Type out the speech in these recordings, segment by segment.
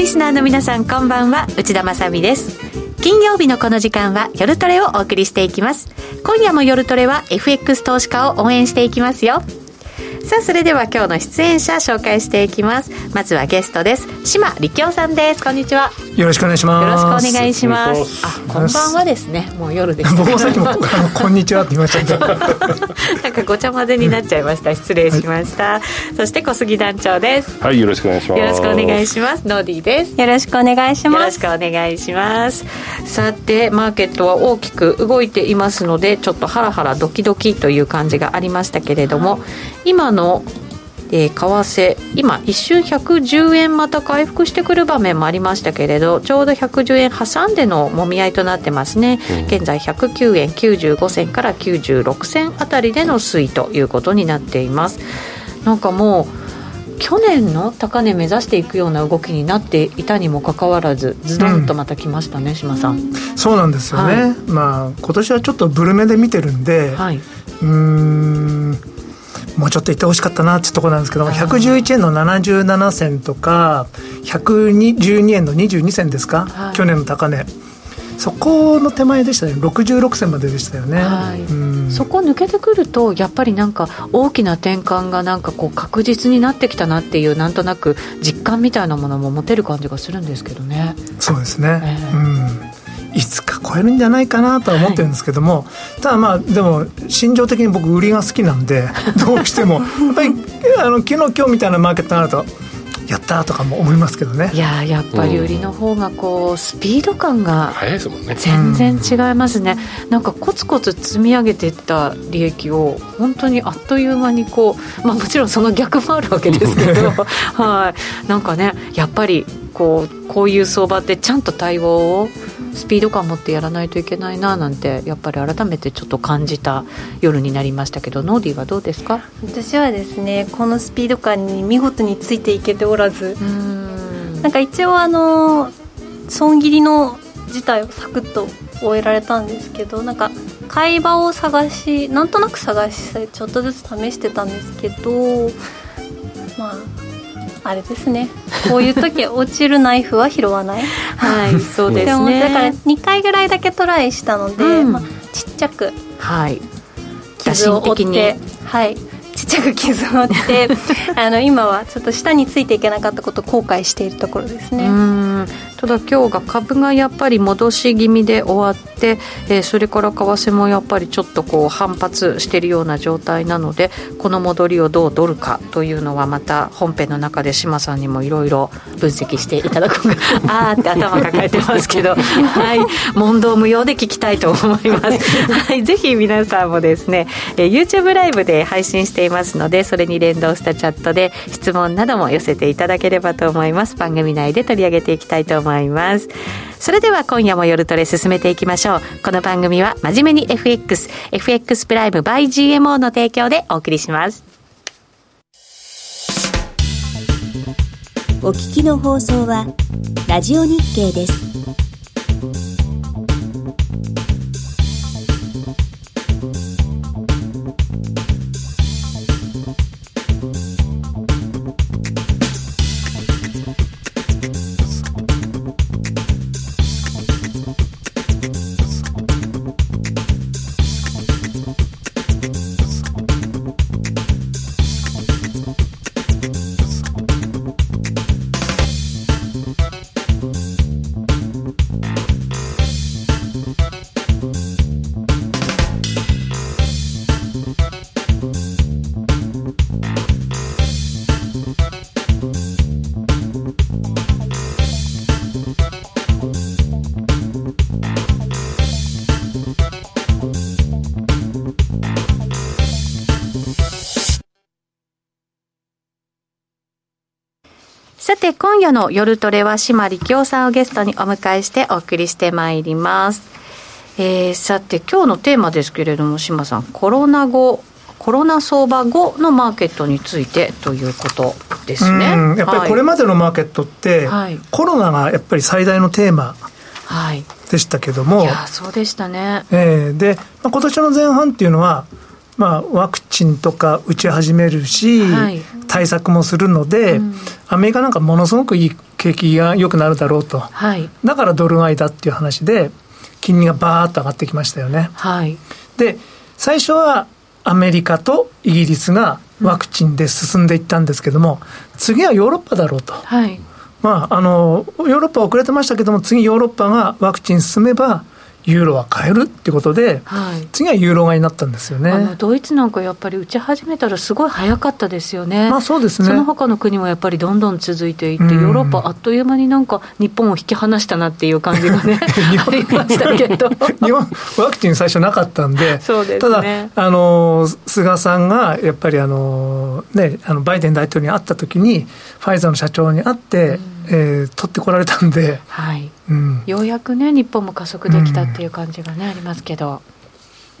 リスナーの皆さんこんばんは。内田まさです。金曜日のこの時間は夜トレをお送りしていきます。今夜も夜トレは FX 投資家を応援していきますよ。さあそれでは今日の出演者紹介していきます。まずはゲストです。島力夫さんです。こんにちは。よろしくお願いします。よろしくお願いします。あこんばんはですね。もう夜です、僕もさっきもあのこんにちはって言いました。なんかごちゃ混ぜになっちゃいました。失礼しました、はい、そして小杉団長です。はいよろしくお願いします。よろしくお願いします。ノーディーです。よろしくお願いします。よろしくお願いします。さてマーケットは大きく動いていますのでちょっとハラハラドキドキという感じがありましたけれども、今のえー、為替今一瞬110円また回復してくる場面もありましたけれどちょうど110円挟んでのもみ合いとなってますね、うん、現在109円95銭から96銭あたりでの推移ということになっています。なんかもう去年の高値目指していくような動きになっていたにもかかわらずズドンとまた来ましたね、うん、島さん。そうなんですよね、はい、まあ今年はちょっとブルメで見てるんで、はい、うんもうちょっと言ってほしかったなっていうところなんですけども111円の77銭とか112円の22銭ですか、はい、去年の高値。そこの手前でしたね。66銭まででしたよね、はい、うん、そこ抜けてくるとやっぱりなんか大きな転換がなんかこう確実になってきたなっていうなんとなく実感みたいなものも持てる感じがするんですけどね。そうですね、えー、うんいつか超えるんじゃないかなとは思ってるんですけども、はい、ただまあでも心情的に僕売りが好きなんで どうしても。やっぱりあの昨日今日みたいなマーケットになるとやったとかも思いますけどね。いややっぱり売りの方がこうスピード感が全然違いますね、なんかコツコツ積み上げていった利益を本当にあっという間にこう、まあ、もちろんその逆もあるわけですけど はい。なんかねやっぱりこうこういう相場ってちゃんと対応をスピード感持ってやらないといけないななんてやっぱり改めてちょっと感じた夜になりましたけどノーディーはどうですか？私はですねこのスピード感に見事についていけておらずなんか一応あの損切りの自体をサクッと終えられたんですけどなんか会話を探しなんとなく探してちょっとずつ試してたんですけどまああれですね。こういう時 落ちるナイフは拾わない？はいそうですね。だから2回ぐらいだけトライしたので、うん、まあ、ちっちゃくはい。傷を負ってはい。ちっちゃく傷を負って あの今はちょっと下についていけなかったことを後悔しているところですねただ今日が株がやっぱり戻し気味で終わって、えー、それから為替もやっぱりちょっとこう反発しているような状態なのでこの戻りをどう取るかというのはまた本編の中で志麻さんにもいろいろ分析していただく ああって頭抱えてますけど。はい。問答無用で聞きたいと思います、はい、ぜひ皆さんもですね、えー、YouTube ライブで配信していますのでそれに連動したチャットで質問なども寄せていただければと思います。番組内で取り上げていきたいと思います。それでは今夜も夜トレ進めていきましょう。この番組は真面目に FXFX プライム by GMO の提供でお送りします。お聞きの放送はラジオ日経です。夜の夜トレは島力夫さんをゲストにお迎えしてお送りしてまいります。えー、さて、今日のテーマですけれども、島さん、コロナ後、コロナ相場後のマーケットについてということですね。やっぱりこれまでのマーケットって、はい、コロナがやっぱり最大のテーマでしたけども、はい、そうでしたね。えー、で、まあ、今年の前半っていうのは、まあ、ワクチンとか打ち始めるし、はい、対策もするので、うん、アメリカなんかものすごくいい景気が良くなるだろうと、はい、だからドル買いだっていう話で、金利がバーッと上がってきましたよね。はい、で、最初はアメリカとイギリスがワクチンで進んでいったんですけども、次はヨーロッパだろうと。はい。まあ、あのヨーロッパ遅れてましたけども、次、ヨーロッパがワクチン進めば、ユーロは買えるってことで、はい、次はユーロ買いになったんですよね。あのドイツなんかやっぱり打ち始めたらすごい早かったですよね、まあ、そうですね。その他の国もやっぱりどんどん続いていって、ヨーロッパ、あっという間になんか日本を引き離したなっていう感じがね、ありましたけど。日本、ワクチン最初なかったんで、そうですね、ただあの、菅さんがやっぱりあの、ね、あのバイデン大統領に会ったときに、ファイザーの社長に会って、うんえー、取ってこられたんで、はい。うん、ようやくね、日本も加速できたっていう感じがね、うん、ありますけど。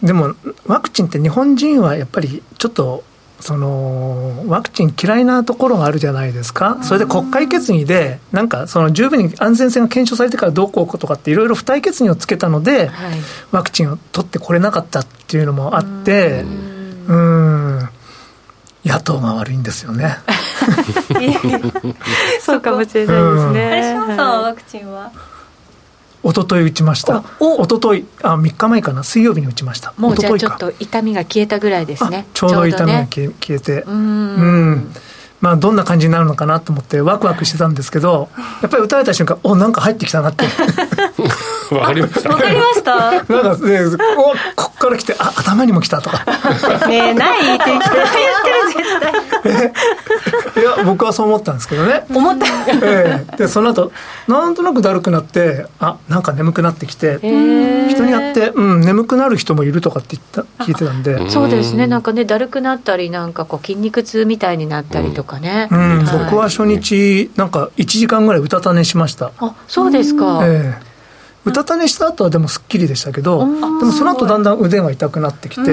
でも、ワクチンって日本人はやっぱりちょっと、そのワクチン嫌いなところがあるじゃないですか、それで国会決議で、なんかその十分に安全性が検証されてからどうこうとかって、いろいろ付帯決議をつけたので、はい、ワクチンを取ってこれなかったっていうのもあって、うん、野党が悪いんですよね。そうかもしれないですね。あれ、島さんはワクチンは？一昨日打ちました。お一昨日あ3日前かな水曜日に打ちました。もうじゃあちょっと痛みが消えたぐらいですね。ちょうど痛みが消え,、消えて。うんまあ、どんな感じになるのかなと思ってワクワクしてたんですけど、やっぱり打たれた瞬間、おなんか入ってきたなって。わかりました。わかりました。なんか、ね、おこっから来て、あ頭にも来たとか。ね え、ないって言ってる、絶対。いや、僕はそう思ったんですけどね。思った。ええ、で、その後、なんとなくだるくなって、あなんか眠くなってきて、人によって、うん、眠くなる人もいるとかって言った聞いてたんで。そうですね、なんかね、だるくなったり、なんかこう筋肉痛みたいになったりとか。かね、うん、はい、僕は初日なんか1時間ぐらいうたた寝しましたあそうですか、ええうたた寝した後はでもすっきりでしたけどでもその後だんだん腕が痛くなってきて、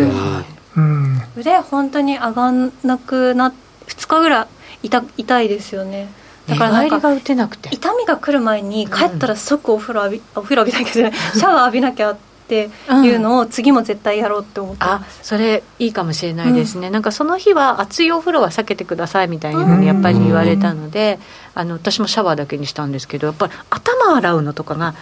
うん、腕本当に上がんなくな2日ぐらい痛痛いですよね。だからなんか痛みが来る前に帰ったら即お風呂浴び、お風呂浴びなきゃじゃない。シャワー浴びなきゃっていうのを次も絶対やろうって思って、うん、あそれいいかもしれないですね、うん、なんかその日は熱いお風呂は避けてくださいみたいなふうにやっぱり言われたので、あの私もシャワーだけにしたんですけどやっぱり頭洗うのとかが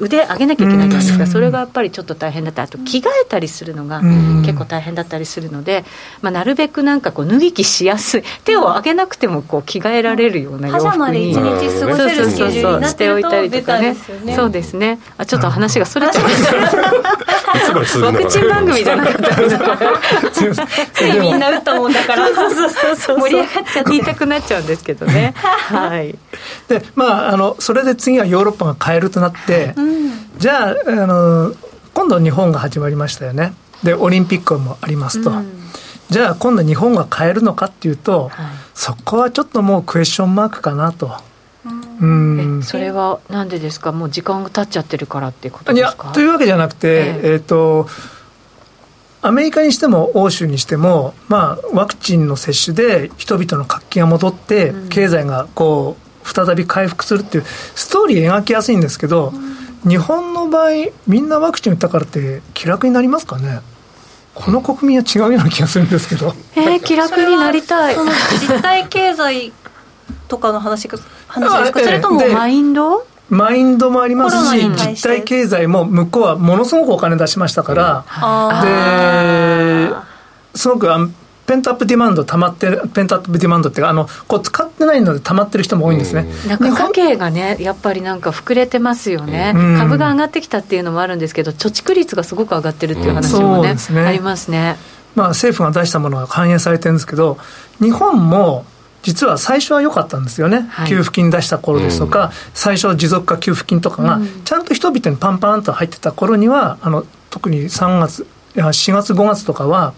腕上げなきゃいけないじゃないですか、それがやっぱりちょっと大変だったあと着替えたりするのが結構大変だったりするので、まあ、なるべくなんかこう脱ぎ着しやすい手を上げなくてもこう着替えられるような洋服に、パジャマで一日過ごせるスケジュールになってるとベタですよね。そうですね。あちょっと話がそれちゃいましたワクチン番組じゃなかったつい みんな打ったもんだから盛り上がっちゃって言いたくなっちゃうんですけどね。はい。でまああのそれで次はヨーロッパが変えるとなって、うんじゃああの今度日本が始まりましたよね。でオリンピックもありますと、うん、じゃあ今度日本が変えるのかっていうと、はい、そこはちょっともうクエスチョンマークかなと。うん、それはなんでですか？もう時間が経っちゃってるからっていうことですか？いやというわけじゃなくて、えー、えーとアメリカにしても欧州にしても、まあ、ワクチンの接種で人々の活気が戻って、経済がこう再び回復するっていうストーリー描きやすいんですけど、日本の場合、みんなワクチン打ったからって気楽になりますかね？この国民は違うような気がするんですけど。えー、気楽になりたい。その実体経済とかの話話ですか、それともマインド？マインドもありますし、実体経済も向こうはものすごくお金出しましたから、で、すごくペントアップディマンド溜まってる、ペントアップディマンドってあの、こう使ってないので溜まってる人も多いんですね。なん。か家計がね、やっぱりなんか膨れてますよね。株が上がってきたっていうのもあるんですけど、貯蓄率がすごく上がってるっていう話もね、ね。ありますね。まあ政府が出したものが反映されてるんですけど、日本も、実は最初は良かったんですよね、はい、給付金出した頃ですとか、うん、最初、持続化給付金とかが、ちゃんと人々にパンパンと入ってた頃には、あの特に3月、4月、5月とかは、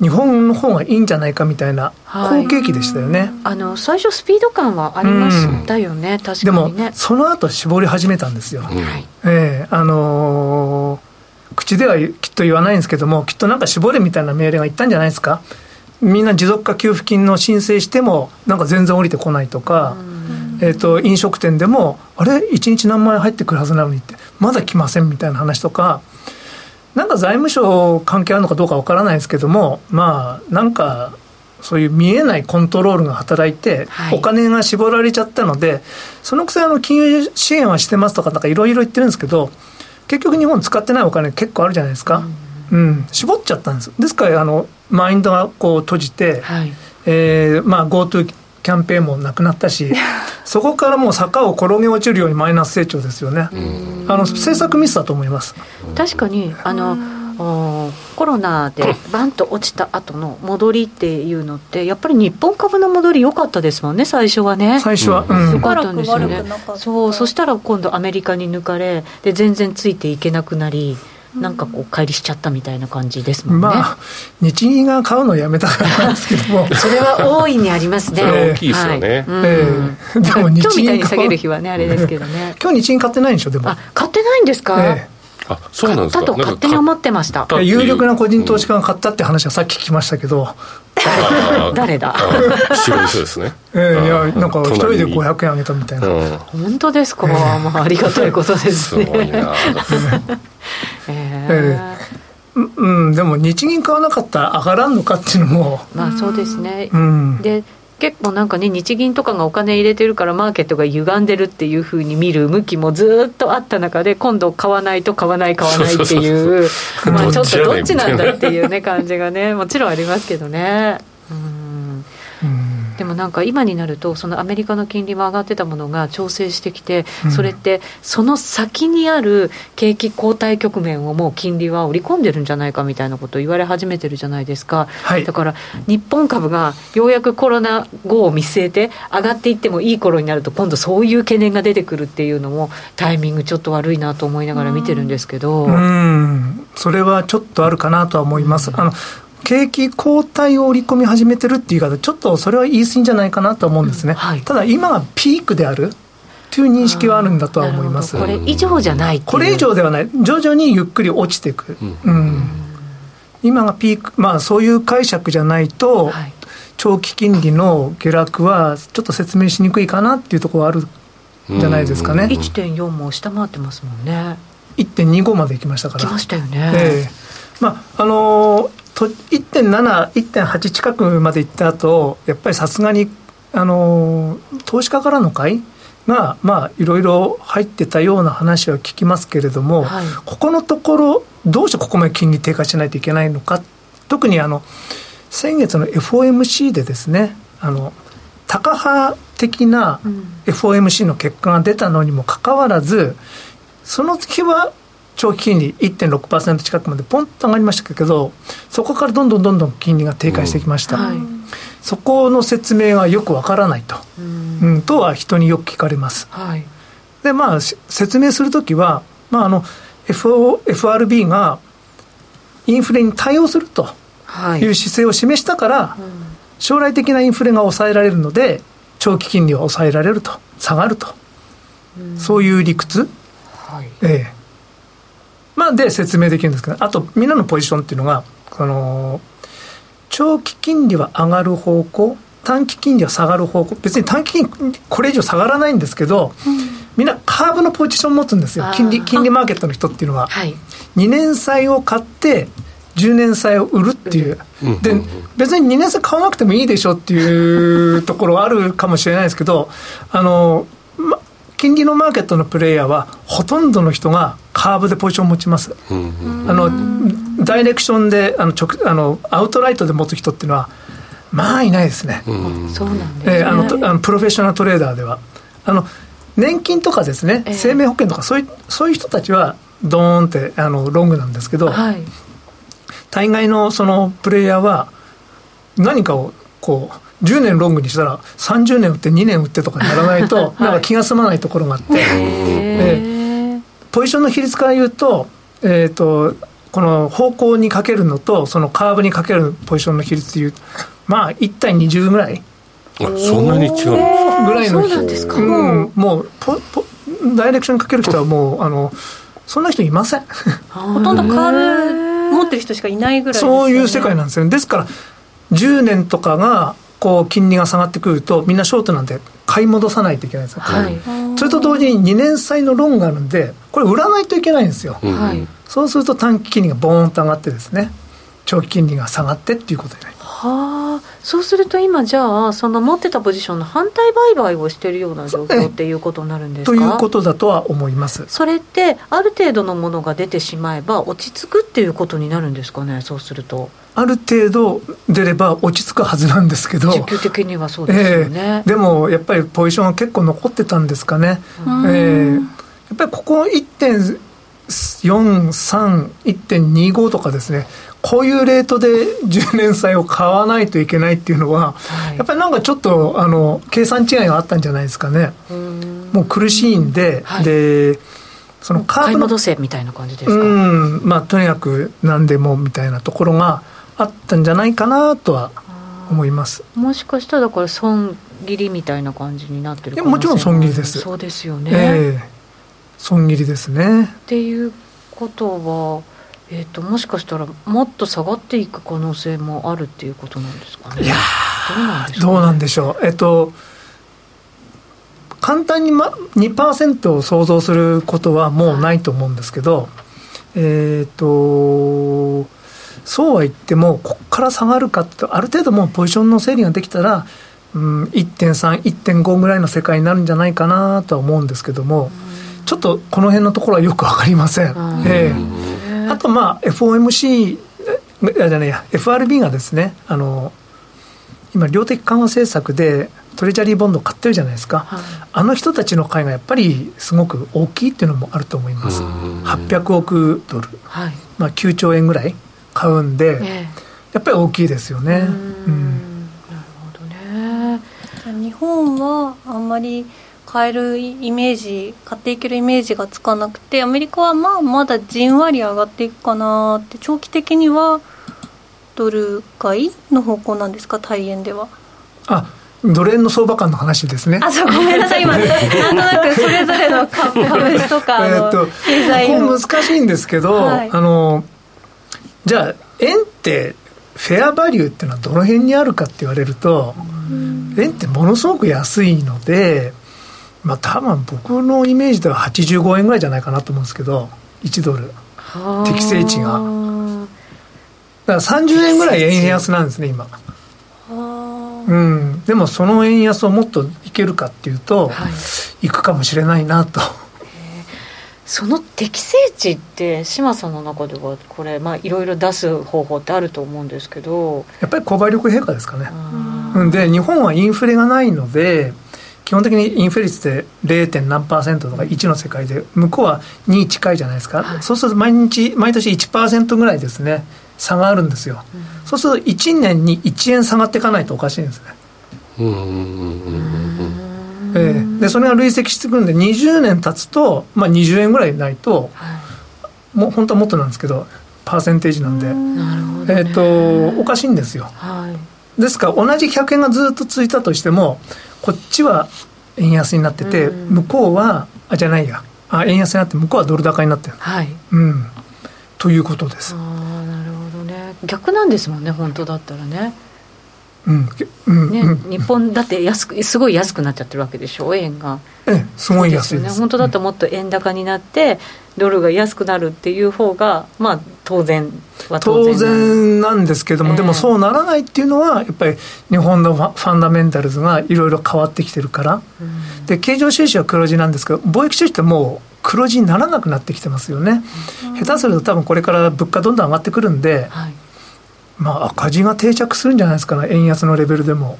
日本の方がいいんじゃないかみたいな好景気でしたよね、はい、あの最初スピード感はありましたよね、うん、確かに、ね、でもその後絞り始めたんですよ、はい。えー、あのー、口ではきっと言わないんですけどもきっとなんか絞れみたいな命令がいったんじゃないですか。みんな持続化給付金の申請してもなんか全然降りてこないとか、えーと、飲食店でもあれ1日何万円入ってくるはずなのにってまだ来ませんみたいな話とかなんか財務省関係あるのかどうかわからないですけども、まあ、なんか、そういう見えないコントロールが働いて、はい、お金が絞られちゃったので、そのくせあの金融支援はしてますとか、なんかいろいろ言ってるんですけど、結局、日本使ってないお金結構あるじゃないですか、うん、うん、絞っちゃったんです。ですからあのマインドがこう閉じて、はい、えー、まあ、GoTo キャンペーンもなくなったし、そこからもう坂を転げ落ちるようにマイナス成長ですよね、あの政策ミスだと思います。確かにあのコロナでバンと落ちた後の戻りっていうのって、やっぱり日本株の戻り良かったですもんね、最初はね。最初は、うん、良かった。んですよね。そう、そしたら今度アメリカに抜かれ、で、全然ついていけなくなり、なんかこう、乖離しちゃったみたいな感じですもんね。まあ、日銀が買うのやめたからなんですけども。それは大いにありますね。大きいですよね。えー、でも日銀今日みたいに下げる日はね、あれですけどね。今日日銀買ってないんでしょ、でも。あ、買ってないんですか、えーあそうなんですか？と勝手に思ってました。有力な個人投資家が買ったって話はさっき聞きましたけど、誰だ？白い人ですね。ええー、いやなんか一人で500円あげたみたいな、うん、本当ですか、えー、まあ、ありがたいことですね。すごいな えー、え。ー、うん、でも日銀買わなかったら上がらんのかっていうのも。まあそうですね、うん、で結構なんかね日銀とかがお金入れてるからマーケットが歪んでるっていうふうに見る向きもずっとあった中で今度買わないと買わない買わないっていうまあちょっとどっちなんだっていうね感じがねもちろんありますけどね。うんでもなんか今になるとそのアメリカの金利も上がってたものが調整してきて、それってその先にある景気後退局面をもう金利は織り込んでるんじゃないかみたいなことを言われ始めてるじゃないですか、はい、だから日本株がようやくコロナ後を見据えて上がっていってもいい頃になると今度そういう懸念が出てくるっていうのもタイミングちょっと悪いなと思いながら見てるんですけど。うん。それはちょっとあるかなとは思います。あの景気後退を織り込み始めてるっていう言い方、ちょっとそれは言い過ぎじゃないかなと思うんですね、うんはい、ただ今がピークであるという認識はあるんだとは思います。これ以上じゃないこれ以上ではない、徐々にゆっくり落ちていく、うん、うん、今がピーク、まあ、そういう解釈じゃないと、はい、長期金利の下落はちょっと説明しにくいかなっていうところはあるじゃないですかね、うん、1.4も下回ってますもんね。1.25までいきましたから。きましたよね、えー、まああのーと1.7、1.8近くまでいった後やっぱりさすがにあの投資家からの買いが、まあ、いろいろ入ってたような話は聞きますけれども、はい、ここのところ、どうしてここまで金利低下しないといけないのか、特にあの先月の FOMC でですね、あのタカ派的な FOMC の結果が出たのにもかかわらず、その日は長期金利1.6%近くまでポンと上がりましたけど、そこからどんどんどんどん金利が低下してきました。うん。はい、そこの説明はよくわからないと、うん、うん、とは人によく聞かれます。はい、で、まあ、説明するときは、まあ、あの、FRB がインフレに対応するとい。う姿勢を示したから、はい将来的なインフレが抑えられるので、長期金利は抑えられると、下がると、そういう理屈、はい。ええ、まあ、で説明できるんですけど、あとみんなのポジションっていうのが、この長期金利は上がる方向、短期金利は下がる方向、別に短期金利、これ以上下がらないんですけど、うん、みんなカーブのポジションを持つんですよ、金利金利マーケットの人っていうのは。はい、2年債を買って、10年債を売るっていう、で別に2年債買わなくてもいいでしょっていうところはあるかもしれないですけど、あのま、金利のマーケットのプレイヤーは、ほとんどの人がカーブでポジションを持ちます。あのダイレクションであの直あのアウトライトで持つ人っていうのはまあいないですね。そうなんです、ね、えー、あのあのプロフェッショナルトレーダーでは。あの年金とかですね、えー、生命保険とかそういうそういう人たちはドーンってあのロングなんですけど、はい、大概のそのプレイヤーは何かをこう10年ロングにしたら30年売って2年売ってとかにならないと、はい、なんか気が済まないところがあって。えーポジションの比率から言うと、えっ、ー、と、この方向にかけるのと、そのカーブにかけるポジションの比率でいう、まあ、1対20ぐらい。あそんなに違うんですかぐらいの人。ですか、うん、もうポポ、ダイレクションにかける人はもう、あの、そんな人いません。ほとんどカーブ持ってる人しかいないぐらい、ね、そういう世界なんですよ、ね。ですから、10年とかが、こう、金利が下がってくると、みんなショートなんで買い戻さないといけないんですよ。はい、それと同時に2年債のローンがあるんで、これ売らないといけないんですよ。はい、そうすると短期金利がボーンと上がってですね、長期金利が下がってっていうことになります。はあ、そうすると今じゃあその持ってたポジションの反対売買をしているような状況っていうことになるんですか？ということだとは思います。それってある程度のものが出てしまえば落ち着くっていうことになるんですかね？そうすると。ある程度出れば落ち着くはずなんですけど。需給的にはそうですよね、えー、でもやっぱりポジションは結構残ってたんですかね、えー、やっぱりここ1.43、1.25とかですねこういうレートで10年債を買わないといけないっていうのは、はい、やっぱりなんかちょっとあの計算違いがあったんじゃないですかね。もう苦しいんで、はい、でそのカーブ戻せみたいな感じですか？うん、まあとにかく何でもみたいなところがあったんじゃないかなとは思います。もしかしたらこれ損切りみたいな感じになってるもちろん損切りです。そうですよね。えー、損切りですね。っていうことは。えーと、もしかしたらもっと下がっていく可能性もあるっていうことなんですかね。いやどうなんでしょう、えっと、簡単に、ま、2%を想像することはもうないと思うんですけど、えっ、とそうは言ってもここから下がるかってある程度もうポジションの整理ができたら、うん、1.3、1.5ぐらいの世界になるんじゃないかなとは思うんですけども、ちょっとこの辺のところはよく分かりません。えーあとまあ FOMC じゃないや FRB がですねあの今量的緩和政策でトレジャリーボンド買ってるじゃないですか、はい、あの人たちの買いがやっぱりすごく大きいっていうのもあると思います。800億ドル、はい、まあ、9兆円ぐらい買うんで、えやっぱり大きいですよね。うん。なるほどね。日本はあんまり買えるイメージ買っていけるイメージがつかなくてアメリカはまあまだじんわり上がっていくかなって長期的にはドル買いの方向なんですか？大円では。あドル円の相場感の話ですね。あそうごめんなさい。今なんとなくそれぞれの株主とか えっと経済難しいんですけど、はい、あのじゃあ円ってフェアバリューっていうのはどの辺にあるかって言われると円ってものすごく安いのでまあ多分僕のイメージでは85円ぐらいじゃないかなと思うんですけど1ドル。適正値が。だから30円ぐらい円安なんですね今。うん、でもその円安をもっといけるかっていうと、はい、いくかもしれないなと。その適正値って志さんの中ではこれまあいろいろ出す方法ってあると思うんですけど。やっぱり購買力陛下ですかね。で日本はインフレがないので基本的にインフレ率って 0. 何パーセントとか1の世界で向こうは2近いじゃないですか、はい、そうすると毎日毎年1%ぐらいですね差があるんですよ、うん、そうすると1年に1円下がっていかないとおかしいんですね。えー、でそれが累積してくるんで20年経つと、まあ、20円ぐらいないと、はい、もう本当はもっとなんですけどパーセンテージなんで、ね、えーと、おかしいんですよ、はい、ですから同じ100円がずっと続いたとしてもこっちは円安になってて、うん、向こうはあじゃないや。あ円安になって向こうはドル高になってる、はい、うん、ということです。ああなるほどね。逆なんですもんね本当だったらね。うん。うんね、日本だって安くすごい安くなっちゃってるわけでしょ円が。ええすごい安いです。ね。本当だともっと円高になって、ドルが安くなるっていう方がまあ当然は当然。当然なんですけども、えー、でもそうならないっていうのはやっぱり日本のファンダメンタルズがいろいろ変わってきてるから、うん、で経常収支は黒字なんですけど貿易収支ってもう黒字にならなくなってきてますよね、うん、下手すると多分これから物価どんどん上がってくるんで、はい。まあ、赤字が定着するんじゃないですかね、円安のレベルでも。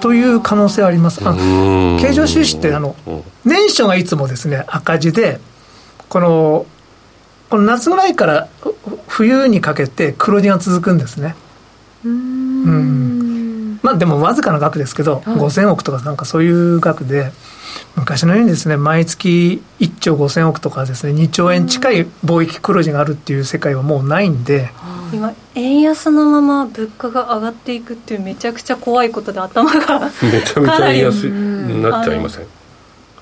という可能性はあります。あ経常収支ってあの年初がいつもですね赤字でこのこの夏ぐらいから冬にかけて黒字が続くんですね。うん。まあでもわずかな額ですけど、はい、5000億とかなんかそういう額で昔のようにですね毎月1兆5000億とかですね2兆円近い貿易黒字があるっていう世界はもうないんで。今円安のまま物価が上がっていくっていうめちゃくちゃ怖いことで頭がめちゃめちゃ円安になっちゃいません。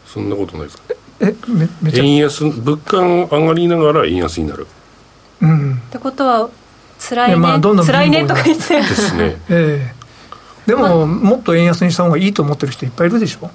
そんなことないですか？えめめちゃ円安物価が上がりながら円安になる。うん。ってことは辛いね、まあ、どんどん辛いねとか言って。ですね、ええ、でも、まもっと円安にした方がいいと思ってる人いっぱいいるでしょ？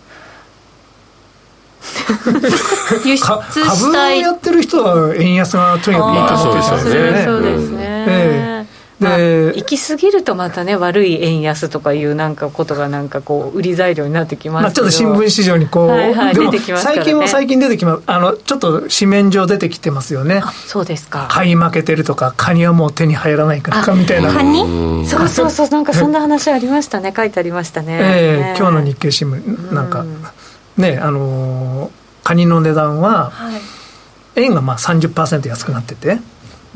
輸出したい。株やってる人は円安がとにかくいいと思ってる人ですよね。そうですね、えで、行き過ぎるとまたね悪い円安とかいうなんかことがなんかこう売り材料になってきますけど、まあ、ちょっと新聞市場にこう、はいはい、出てきます、ね、最近は最近出てきます。あのちょっと紙面上出てきてますよね。そうですか。買い負けてるとかカニはもう手に入らないからみたいな。カニ？そうそうそう なんかそんな話ありましたね。書いてありましたね。ええー、今日の日経新聞なんかねあのー、カニの値段は、はい。円がまあ30%安くなってて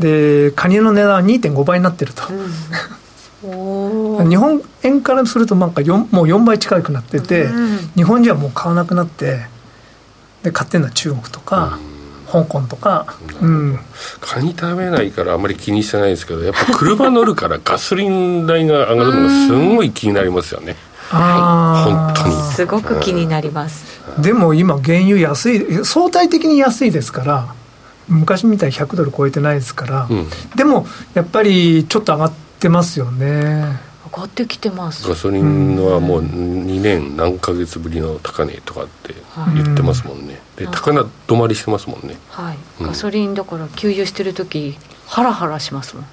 でカニの値段は2.5倍になってると、うん、日本円からするとなんかもう4倍近くなってて、うん、日本人はもう買わなくなってで買ってるのは中国とか、香港とか、うん、カニ食べないからあんまり気にしてないですけどやっぱ車乗るから ガソリン代が上がるのがすごい気になりますよね。はい本当に。すごく気になります、でも今原油安い相対的に安いですから昔みたいに100ドル超えてないですから、うん、でもやっぱりちょっと上がってますよね。上がってきてます。ガソリンはもう2年何ヶ月ぶりの高値とかって言ってますもんね、で高値止まりしてますもんね。はい、うん、ガソリンだから給油してる時ハラハラしますもん。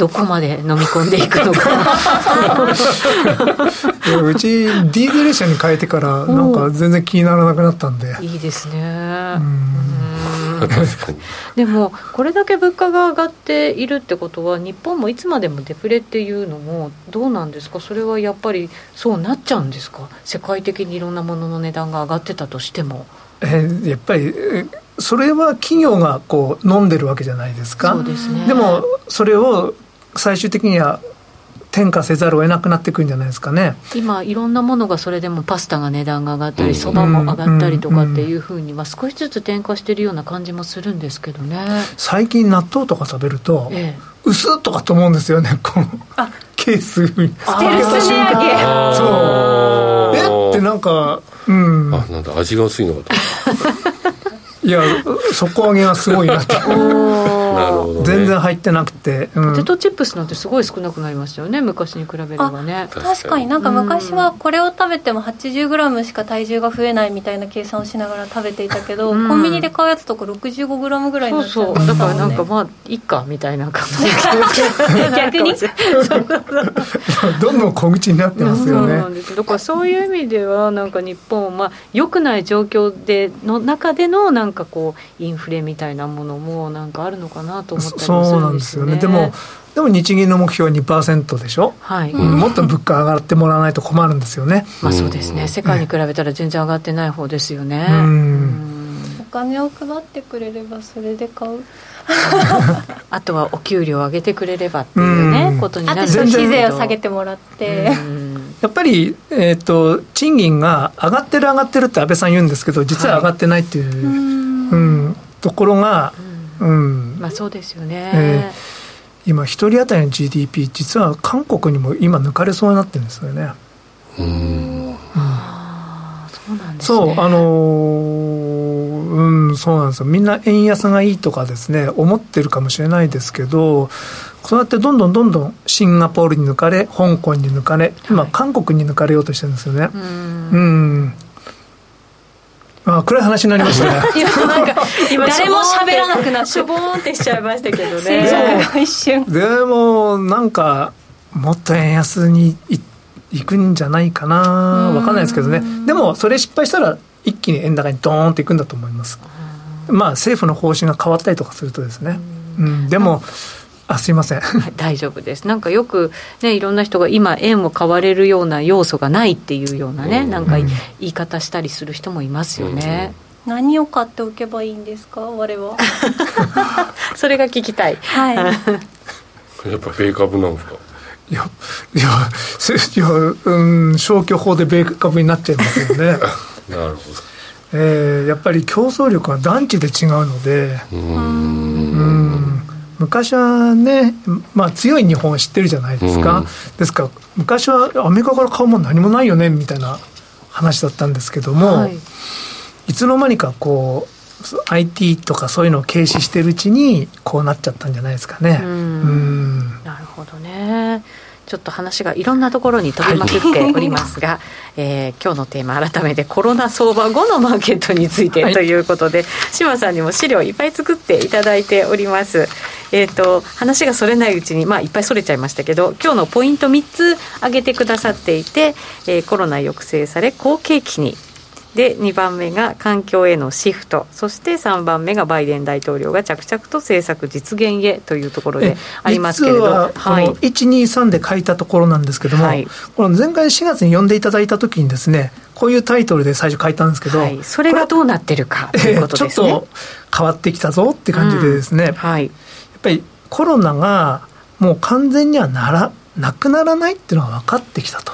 どこまで飲み込んでいくのか。うちディーゼル車に変えてからなんか全然気にならなくなったんで。いいですねでもこれだけ物価が上がっているってことは日本もいつまでもデフレっていうのもどうなんですか？それはやっぱりそうなっちゃうんですか？世界的にいろんなものの値段が上がってたとしても。えー、やっぱりそれは企業がこう飲んでるわけじゃないですか？そうですね。でもそれを最終的には転嫁せざるを得なくなってくるんじゃないですかね。今いろんなものがそれでもパスタが値段が上がったりそば、も上がったりとかっていうふうには少しずつ転嫁してるような感じもするんですけどね。最近納豆とか食べると、ええ、薄っとかと思うんですよねこのケースに。ステルス値上げそう。え？ってなんかうん。あなんだ味が薄いのかといや底上げがすごいなって。なるほど、ね、全然入ってなくて、うん、ポテトチップスなんてすごい少なくなりましたよね昔に比べればね。確かに。なんか昔はこれを食べても 80g しか体重が増えないみたいな計算をしながら食べていたけど、うん、コンビニで買うやつとか 65g ぐらいになっちゃう、ね、そう。だからなんかまあいっかみたいな感じ 逆に？どんどん小口になってますよね、そうなんです。だからそういう意味ではなんか日本まあ良くない状況での中でのなんかこうインフレみたいなものもなんかあるのかなと思ったりもするんですよね。でもでも日銀の目標は2%でしょ、はい。うん、もっと物価上がってもらわないと困るんですよね。まあそうですね。世界に比べたら全然上がってない方ですよね。お金を配ってくれればそれで買う。あとはお給料を上げてくれればっていうね、うことになるあと消費税を下げてもらって、やっぱり、えーと、賃金が上がってる上がってるって安倍さん言うんですけど実は上がってないっていう、はい、うんところが、うん、まあそうですよね、えー、今一人当たりの GDP 実は韓国にも今抜かれそうになってるんですよね。うん、そうなんですね。そうあのうんそうなんですよ。みんな円安がいいとかですね思ってるかもしれないですけどそうやってどんどんどんどんシンガポールに抜かれ香港に抜かれ今韓国に抜かれようとしてるんですよね。うん。あ暗い話になりましたね。なんか 今誰も喋らなくなってしょぼーんってしちゃいましたけどね。一瞬。でもなんかもっと円安にいくんじゃないかな。分かんないですけどね。でもそれ失敗したら一気に円高にドーンっていくんだと思います。まあ政府の方針が変わったりとかするとですね。うん。でも、あすいません、はい、大丈夫です。なんかよくねいろんな人が今円を買われるような要素がないっていうようなね、なんか言い方したりする人もいますよね、何を買っておけばいいんですか我は。それが聞きたい。はい。やっぱ米株なんですか？いやいやいやうん消去法で米株になっちゃいますよね。なるほど。えー、やっぱり競争力が団地で違うので。うん昔はね、まあ、強い日本を知ってるじゃないですか、うん、ですから昔はアメリカから買うもの何もないよねみたいな話だったんですけども、はい、いつの間にかこう IT とかそういうのを軽視してるうちにこうなっちゃったんじゃないですかね。うん。なるほどねちょっと話がいろんなところに飛びまくっておりますが、はい、えー、今日のテーマ改めてコロナ相場後のマーケットについてということで、はい、島さんにも資料いっぱい作っていただいております。えーと、話がそれないうちに、まあ、いっぱいそれちゃいましたけど今日のポイント3つ挙げてくださっていて、えー、コロナ抑制され好景気にで2番目が環境へのシフト。そして3番目がバイデン大統領が着々と政策実現へというところでありますけれど、はい、123で書いたところなんですけども、はい、この前回4月に読んでいただいた時にですねこういうタイトルで最初書いたんですけど、はい、それがどうなってるかということですね、ちょっと変わってきたぞって感じでですね、うん、はい、やっぱりコロナがもう完全にはならなくならないっていうのが分かってきたと。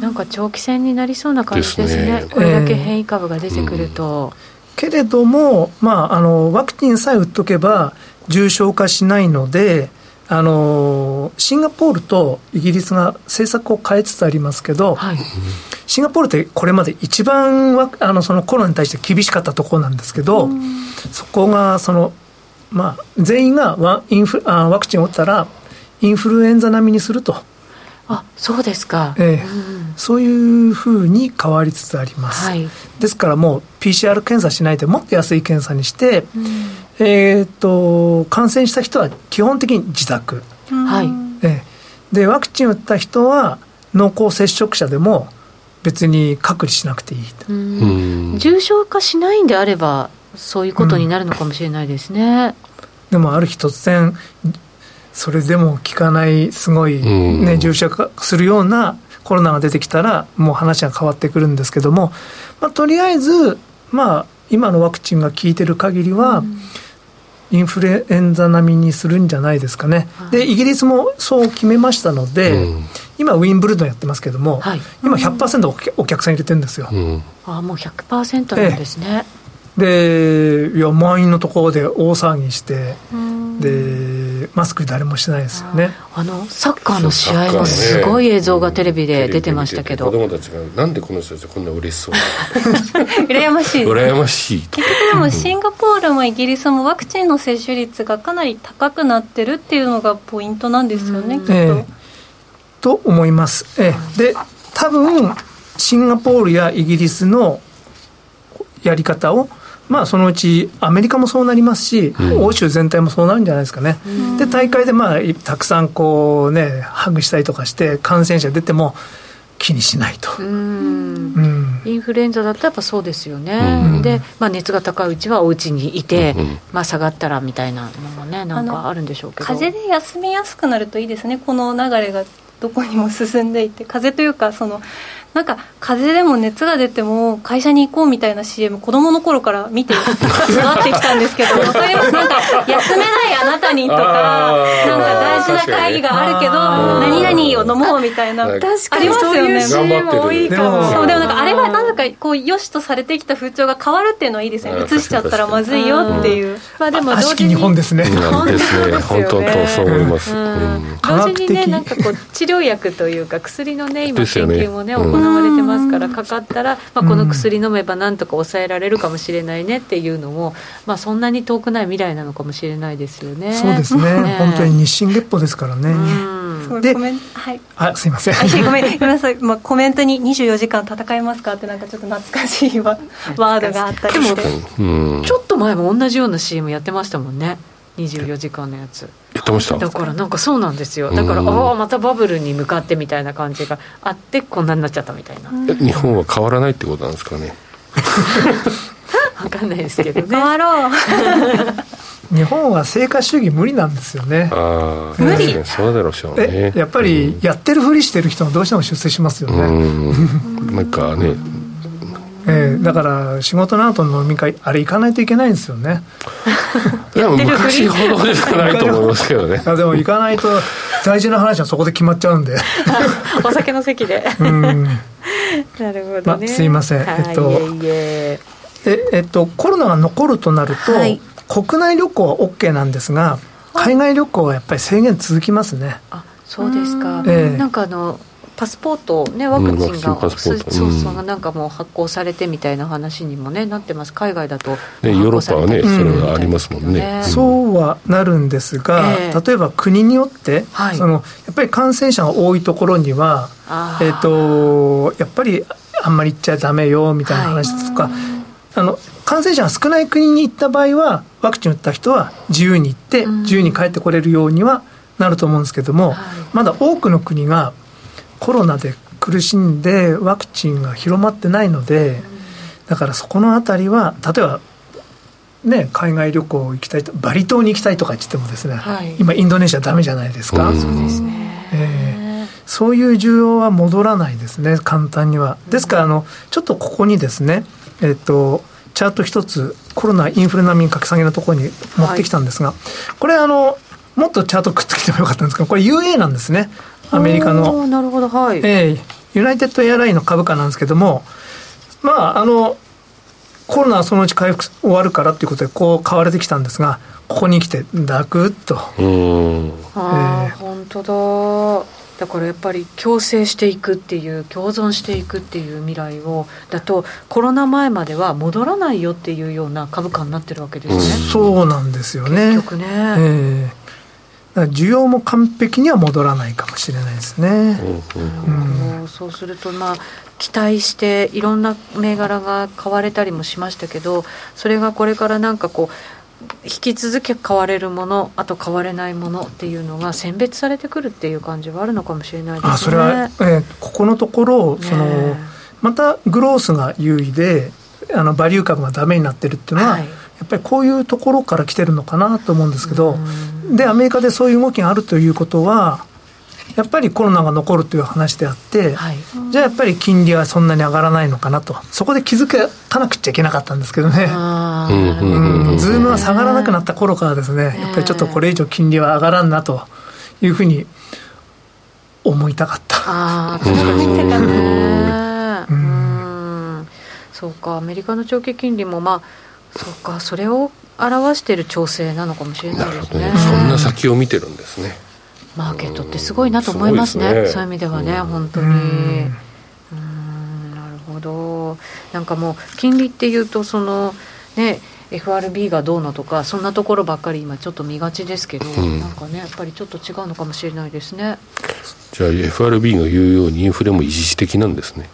なんか長期戦になりそうな感じですね、すね。これだけ変異株が出てくると。えー、けれども、まあ、あのワクチンさえ打っとけば重症化しないので、あのシンガポールとイギリスが政策を変えつつありますけど、はい、シンガポールってこれまで一番あのそのコロナに対して厳しかったところなんですけど、そこがその、まあ、全員がワインフあワクチンを打ったら、インフルエンザ並みにすると。あそうですか、ええ、うん、そういうふうに変わりつつあります、はい、ですからもう PCR 検査しないでもっと安い検査にして、うん、えーと、感染した人は基本的に自宅、はい。ええ、でワクチン打った人は濃厚接触者でも別に隔離しなくていいと。重症化しないんであればそういうことになるのかもしれないですね、でもある日突然それでも効かないすごい、ね、重症化するようなコロナが出てきたらもう話が変わってくるんですけども、まあ、とりあえず、まあ、今のワクチンが効いてる限りは、インフルエンザ並みにするんじゃないですかね、でイギリスもそう決めましたので、うん、今、ウィンブルドンやってますけども、はい、今100%お客さん入れてるんですよ。うん、あもう100%なんですね。でいや満員のところで大騒ぎして、でマスク誰もしてないですよね。あのサッカーの試合もすごい映像がテレビで出てましたけど、子供たちがなんでこの人たちこんな嬉しそう。羨ましい。羨ましい結局でもシンガポールもイギリスもワクチンの接種率がかなり高くなってるっていうのがポイントなんですよね、きっと、えー、と思います、えー、で多分シンガポールやイギリスのやり方をまあ、そのうちアメリカもそうなりますし、うん、欧州全体もそうなるんじゃないですかね、で大会で、まあ、たくさんこう、ね、ハグしたりとかして、感染者出ても気にしないと。インフルエンザだったらやっぱそうですよね、で、まあ、熱が高いうちはお家にいて、まあ、下がったらみたいなのもね、なんかあるんでしょうけど。風邪で休みやすくなるといいですね、この流れがどこにも進んでいて、風邪というか、そのなんか風邪でも熱が出ても会社に行こうみたいな CM 子供の頃から見て 育ってきたんですけど分かります？なんか休めないあなたにとかなんか大事な会議があるけど何々を飲もうみたいな。確かにそういう CM 多いかも。そうでもなんかあれはなんかこうよしとされてきた風潮が変わるっていうのはいいですね。移しちゃったらまずいよっていう。まあでも同時に。日本ですね。本当ですね。本当とそう思います。同時にねなんかこう治療薬というか薬のね今研究もね行われてますからかかったら、まあ、この薬飲めばなんとか抑えられるかもしれないねっていうのも、まあ、そんなに遠くない未来なのかもしれないですよね。そうですねね本当に日進月歩ですからね。で、はい、あすいません。ごめんごめんなさい。まあコメントに24時間戦いますかってなんかちょっと懐かしいワワードがあったりして。でもちょっと前も同じような CM やってましたもんね。24時間のやつ。やってました。だからなんかそうなんですよ。だからああまたバブルに向かってみたいな感じがあってこんなになっちゃったみたいな。日本は変わらないってことなんですかね？分かんないですけどね。変わろう。日本は成果主義無理なんですよね。ああ無理。そうだろうしょうね。やっぱりやってるふりしてる人はどうしても出世しますよね。なんかねえー、だから仕事の後の飲み会あれ行かないといけないんですよね。でも昔ほどではないと思いますけどね。でも行かないと大事な話はそこで決まっちゃうんで。お酒の席で。うん。なるほど、ね、まあ、すいません、えっとええ。っとコロナが残るとなると、はい、国内旅行は OK なんですが海外旅行はやっぱり制限続きますね。あそうですか、えー、なんかあのパスポートねワクチンが、うん、そうそうなんかもう発行されてみたいな話にもねなってます。海外だと、ね、ヨーロッパはね、それはありますもんね、そうはなるんですが、えー、例えば国によって、はい、そのやっぱり感染者が多いところにはえっ、ー、とやっぱりあんまり行っちゃダメよみたいな話とか、はい、あの感染者が少ない国に行った場合は、ワクチン打った人は自由に行って、自由に帰ってこれるようにはなると思うんですけども、まだ多くの国がコロナで苦しんで、ワクチンが広まってないので、だからそこのあたりは、例えば、ね、海外旅行行きたいと、バリ島に行きたいとか言ってもですね、はい、今、インドネシアだめじゃないですか。そうですね、えー、そういう需要は戻らないですね、簡単には。ですから、あのちょっとここにですね、えっ、と、チャート一つ、コロナ、インフレ並みに格下げのところに持ってきたんですが、はい、これあの、もっとチャートくっつけてもよかったんですけど、これ UA なんですね。アメリカの。なるほど、はい。えー、ユナイテッドエアラインの株価なんですけども、まあ、あの、コロナはそのうち回復終わるからっていうことで、こう買われてきたんですが、ここに来て、ダクッと。うん。ああ、えー、本当だ。だからやっぱり共生していくっていう共存していくっていう未来をだとコロナ前までは戻らないよっていうような株価になってるわけですね。そうなんですよね。結局ね。えー需要も完璧には戻らないかもしれないですね。うん、そうすると、まあ、期待していろんな銘柄が買われたりもしましたけどそれがこれからなんかこう引き続き買われるものあと買われないものっていうのが選別されてくるっていう感じはあるのかもしれないですね。あそれは、えー、ここのところその、またグロースが優位であのバリュー株がダメになってるっていうのは、はい、やっぱりこういうところから来てるのかなと思うんですけど、でアメリカでそういう動きがあるということはやっぱりコロナが残るという話であって、はい、じゃあやっぱり金利はそんなに上がらないのかなと、そこで気づかなくちゃいけなかったんですけどね、ズームは下がらなくなった頃からですね、やっぱりちょっとこれ以上金利は上がらんなというふうに思いたかった。あそうかアメリカの長期金利もまあそうかそれを表している調整なのかもしれないですね。そんな先を見てるんですね。マーケットってすごいなと思いますね、すねそういう意味ではね、本当に。うんなるほど、なんかもう、金利っていうと、そのね、FRB がどうのとか、そんなところばっかり今、ちょっと見がちですけど、うん、なんかね、やっぱりちょっと違うのかもしれないですね。じゃあ、FRB が言うように、インフレも一時的なんですね。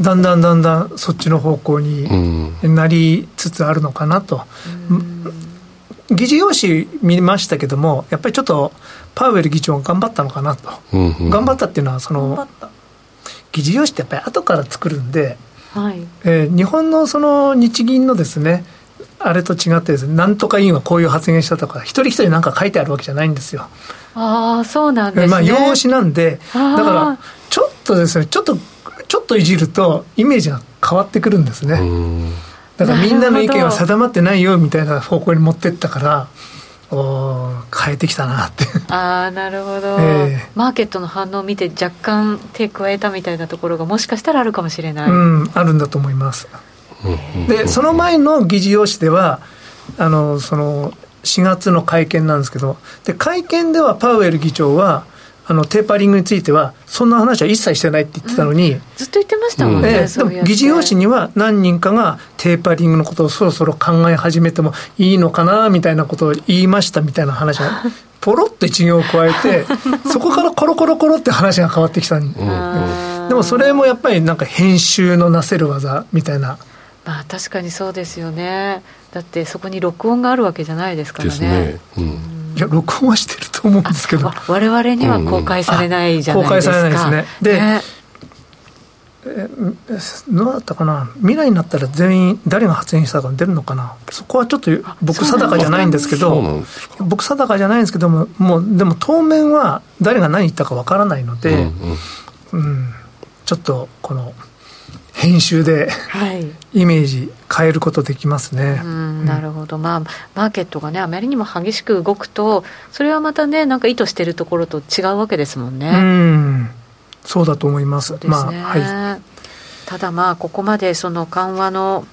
だんだんだんだんそっちの方向になりつつあるのかなと。議事要旨見ましたけども、やっぱりちょっとパウエル議長が頑張ったのかなと、うんうん、頑張ったっていうのはその、議事要旨ってやっぱり後から作るんで、はい。えー、日本のその日銀のですね、あれと違ってですね、なんとか委員はこういう発言したとか、一人一人なんか書いてあるわけじゃないんですよ。ああ、そうなんですね。まあ、用紙なんで、だから、ちょっとですね、ちょっと、ちょっといじると、イメージが変わってくるんですね。だからみんなの意見は定まってないよみたいな方向に持ってったから、お変えてきたなって。ああなるほど、えー、マーケットの反応を見て若干手加えたみたいなところがもしかしたらあるかもしれない。うんあるんだと思います。でその前の議事要旨ではあのその4月の会見なんですけどで会見ではパウエル議長はあのテーパリングについては、そんな話は一切してないって言ってたのに、うん、ずっと言ってましたもんね、えー、でも議事要旨には何人かがテーパリングのことをそろそろ考え始めてもいいのかなみたいなことを言いましたみたいな話が、ポロっと一行を加えて、そこからコロコロコロって話が変わってきた、うん、でもそれもやっぱりなんか編集のなせる技みたいな。まあ確かにそうですよね。だってそこに録音があるわけじゃないですからね。ね。うん。いや録音はしてると思うんですけど。我々には公開されないじゃないですか、公開されないですね。で、ね。えどうだったかな？未来になったら全員誰が発言したか出るのかな？そこはちょっと僕定かじゃないんですけど。僕定かじゃないんですけどももうでも当面は誰が何言ったかわからないので、うん、うん、ちょっとこの編集で、はい、イメージ変えることできますね、うん、なるほど、まあ、マーケットがねあまりにも激しく動くとそれはまたねなんか意図しているところと違うわけですもんね。うん。そうだと思います、ね、まあはい、ただまあここまでその緩和の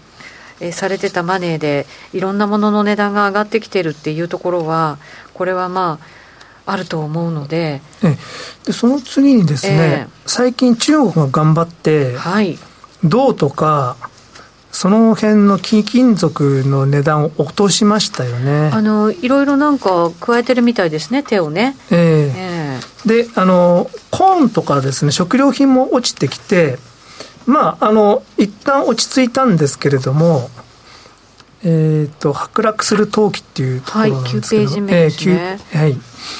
えされてたマネーでいろんなものの値段が上がってきてるっていうところはこれはまああると思うので。でその次にですね、えー、最近中国が頑張って、はい、銅とかその辺の貴金属の値段を落としましたよね。あのいろいろなんか加えてるみたいですね手をね。えー、えー、であのコーンとかですね食料品も落ちてきてまああの一旦落ち着いたんですけれどもえーと、剥落する投機っていうところなんですけど、はい、9ページ目ですね、えー、はい、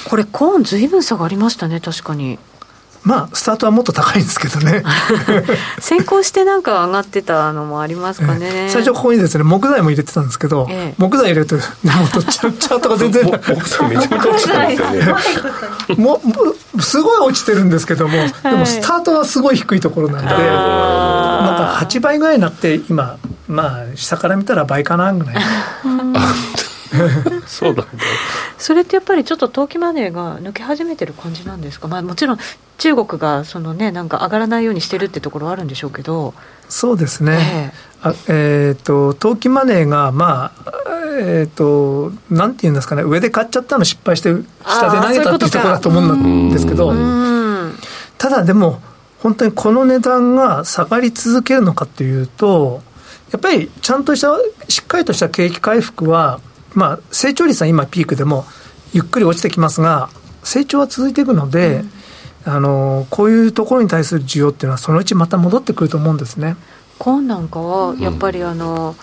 これコーンずいぶん差がありましたね確かにまあスタートはもっと高いんですけどね。先行してなんか上がってたのもありますかね、最初ここにですね木材も入れてたんですけど、ええ、木材入れるともっとチャートが全然木材めちゃめちゃ落ちてますよね。もすごい落ちてるんですけども、はい、でもスタートはすごい低いところなんでなんか8倍ぐらいになって今まあ下から見たら倍かなぐらい そうだ、ね、それってやっぱりちょっと投機マネーが抜け始めてる感じなんですか、まあ、もちろん中国がその、ね、なんか上がらないようにしてるってところはあるんでしょうけど。そうですね、えー、あえーと、投機マネーが、まあえーと、なんていうんですかね、上で買っちゃったの失敗して、下で投げたっていうところだと思うんですけど、ただでも、本当にこの値段が下がり続けるのかというと、やっぱりちゃんとした、しっかりとした景気回復は、まあ、成長率は今ピークでもゆっくり落ちてきますが、成長は続いていくので、うん、あのこういうところに対する需要っていうのは、そのうちまた戻ってくると思うんですね。コーンなんかはやっぱりあの、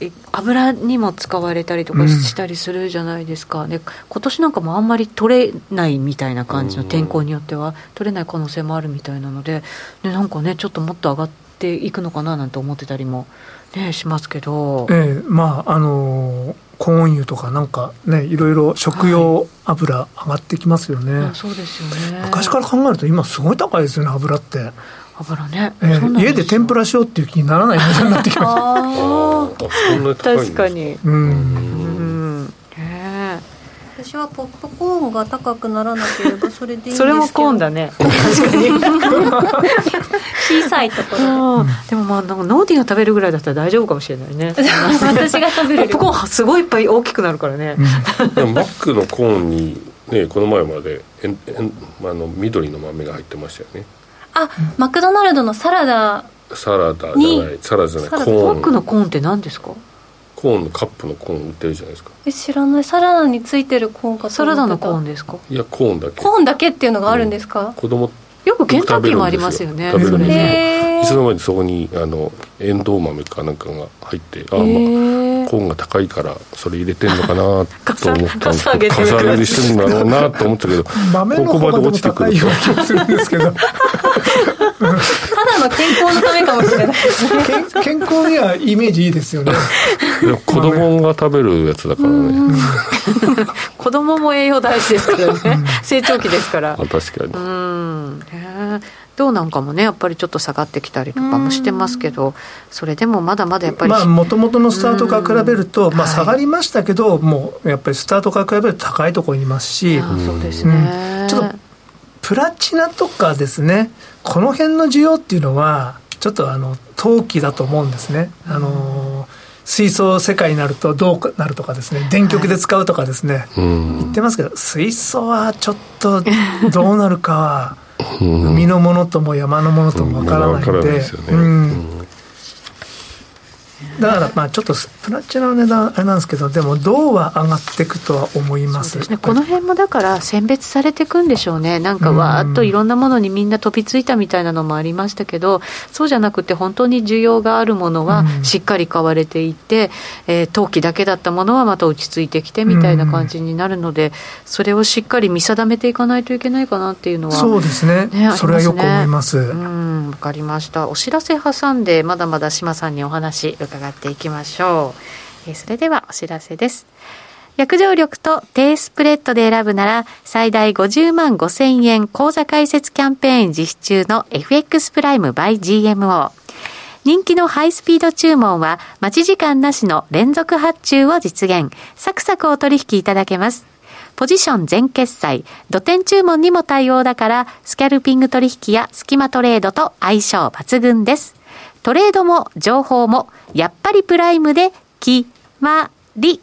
うん、油にも使われたりとかしたりするじゃないですか、うん、で今年なんかもあんまり取れないみたいな感じの天候によっては取れない可能性もあるみたいなのででなんかねちょっともっと上がっていくのかななんて思ってたりも、ね、しますけど。ええまああのーコーン油とかなんかねいろいろ食用油上がってきますよね、はい、そうですよね。昔から考えると今すごい高いですよね油って。油ね、えー、家で天ぷらしようっていう気にならない値段になってきます確かに。うん。私はポップコーンが高くならなければそれでいいんですけど。それもコーンだね。確かにいところで。でもまあなんかノーディが食べるぐらいだったら大丈夫かもしれないね。私が食べる。ポップコーンすごいいっぱい大きくなるからね、でもマックのコーンにねこの前までえんえんあの緑の豆が入ってましたよね。あマクドナルドのサラダ。サラダじゃないサラダじゃないコーン。マックのコーンって何ですか？コーンのカップのコーン売ってるじゃないですか。え知らない。サラダについてるコーンかサラダのコーンですか？いやコーンだけ。コーンだけっていうのがあるんですか、うん、子供よくケンタッキーもありますよね食べるんですよ。いつの間にそこにあのエンドウ豆かなんかが入ってあ、まあ、コーンが高いからそれ入れてんのかなと思ったんです かさ上してるんだろうなと思ったけど豆の方がでも高いような気がするんですけど。ただの健康のためかもしれない。ですね健康にはイメージいいですよね。子供が食べるやつだからね。子供も栄養大事ですからね。成長期ですから。確かに。うん。銅なんかもねやっぱりちょっと下がってきたりとかもしてますけどそれでもまだまだやっぱり。もともとのスタートから比べると、まあ、下がりましたけど、はい、もうやっぱりスタートから比べると高いところにいますし。そうですね、うん、ちょっとプラチナとかですねこの辺の需要っていうのはちょっとあの投機だと思うんですね。あの水素世界になるとどうなるとかですね。電極で使うとかですね、はい、言ってますけど水素はちょっとどうなるかは海のものとも山のものともわからないので、うんだからまあちょっとプラチナの値段あれなんですけどでも銅は上がっていくとは思います。ね。この辺もだから選別されていくんでしょうね。なんかわーっといろんなものにみんな飛びついたみたいなのもありましたけどそうじゃなくて本当に需要があるものはしっかり買われていて、うん、えー、陶器だけだったものはまた落ち着いてきてみたいな感じになるので、それをしっかり見定めていかないといけないかなっていうのはそうですね、ね、それはよく思います。うんわかりました。お知らせ挟んでまだまだ志麻さんにお話伺伺っていきましょう。え、それではお知らせです。約定力と低スプレッドで選ぶなら最大50万5千円口座開設キャンペーン実施中の FX プライム by GMO。人気のハイスピード注文は待ち時間なしの連続発注を実現。サクサクお取引いただけます。ポジション全決済、土点注文にも対応だから、スキャルピング取引やスキマトレードと相性抜群です。トレードも情報もやっぱりプライムで決まり。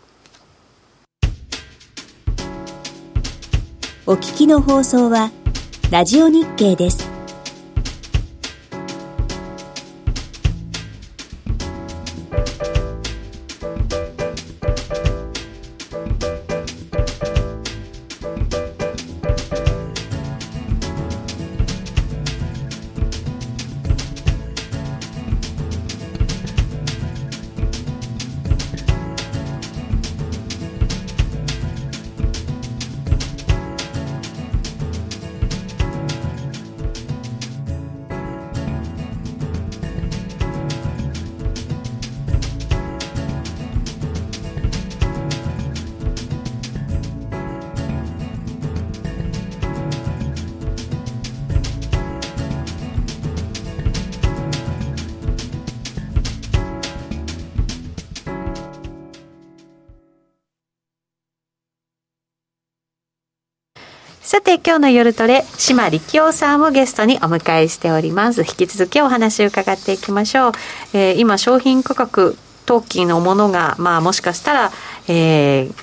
お聞きの放送は、ラジオ日経です。さて今日の夜トレ島力夫さんをゲストにお迎えしております。引き続きお話を伺っていきましょう、えー、今商品価格当期のものがまあもしかしたら、えー、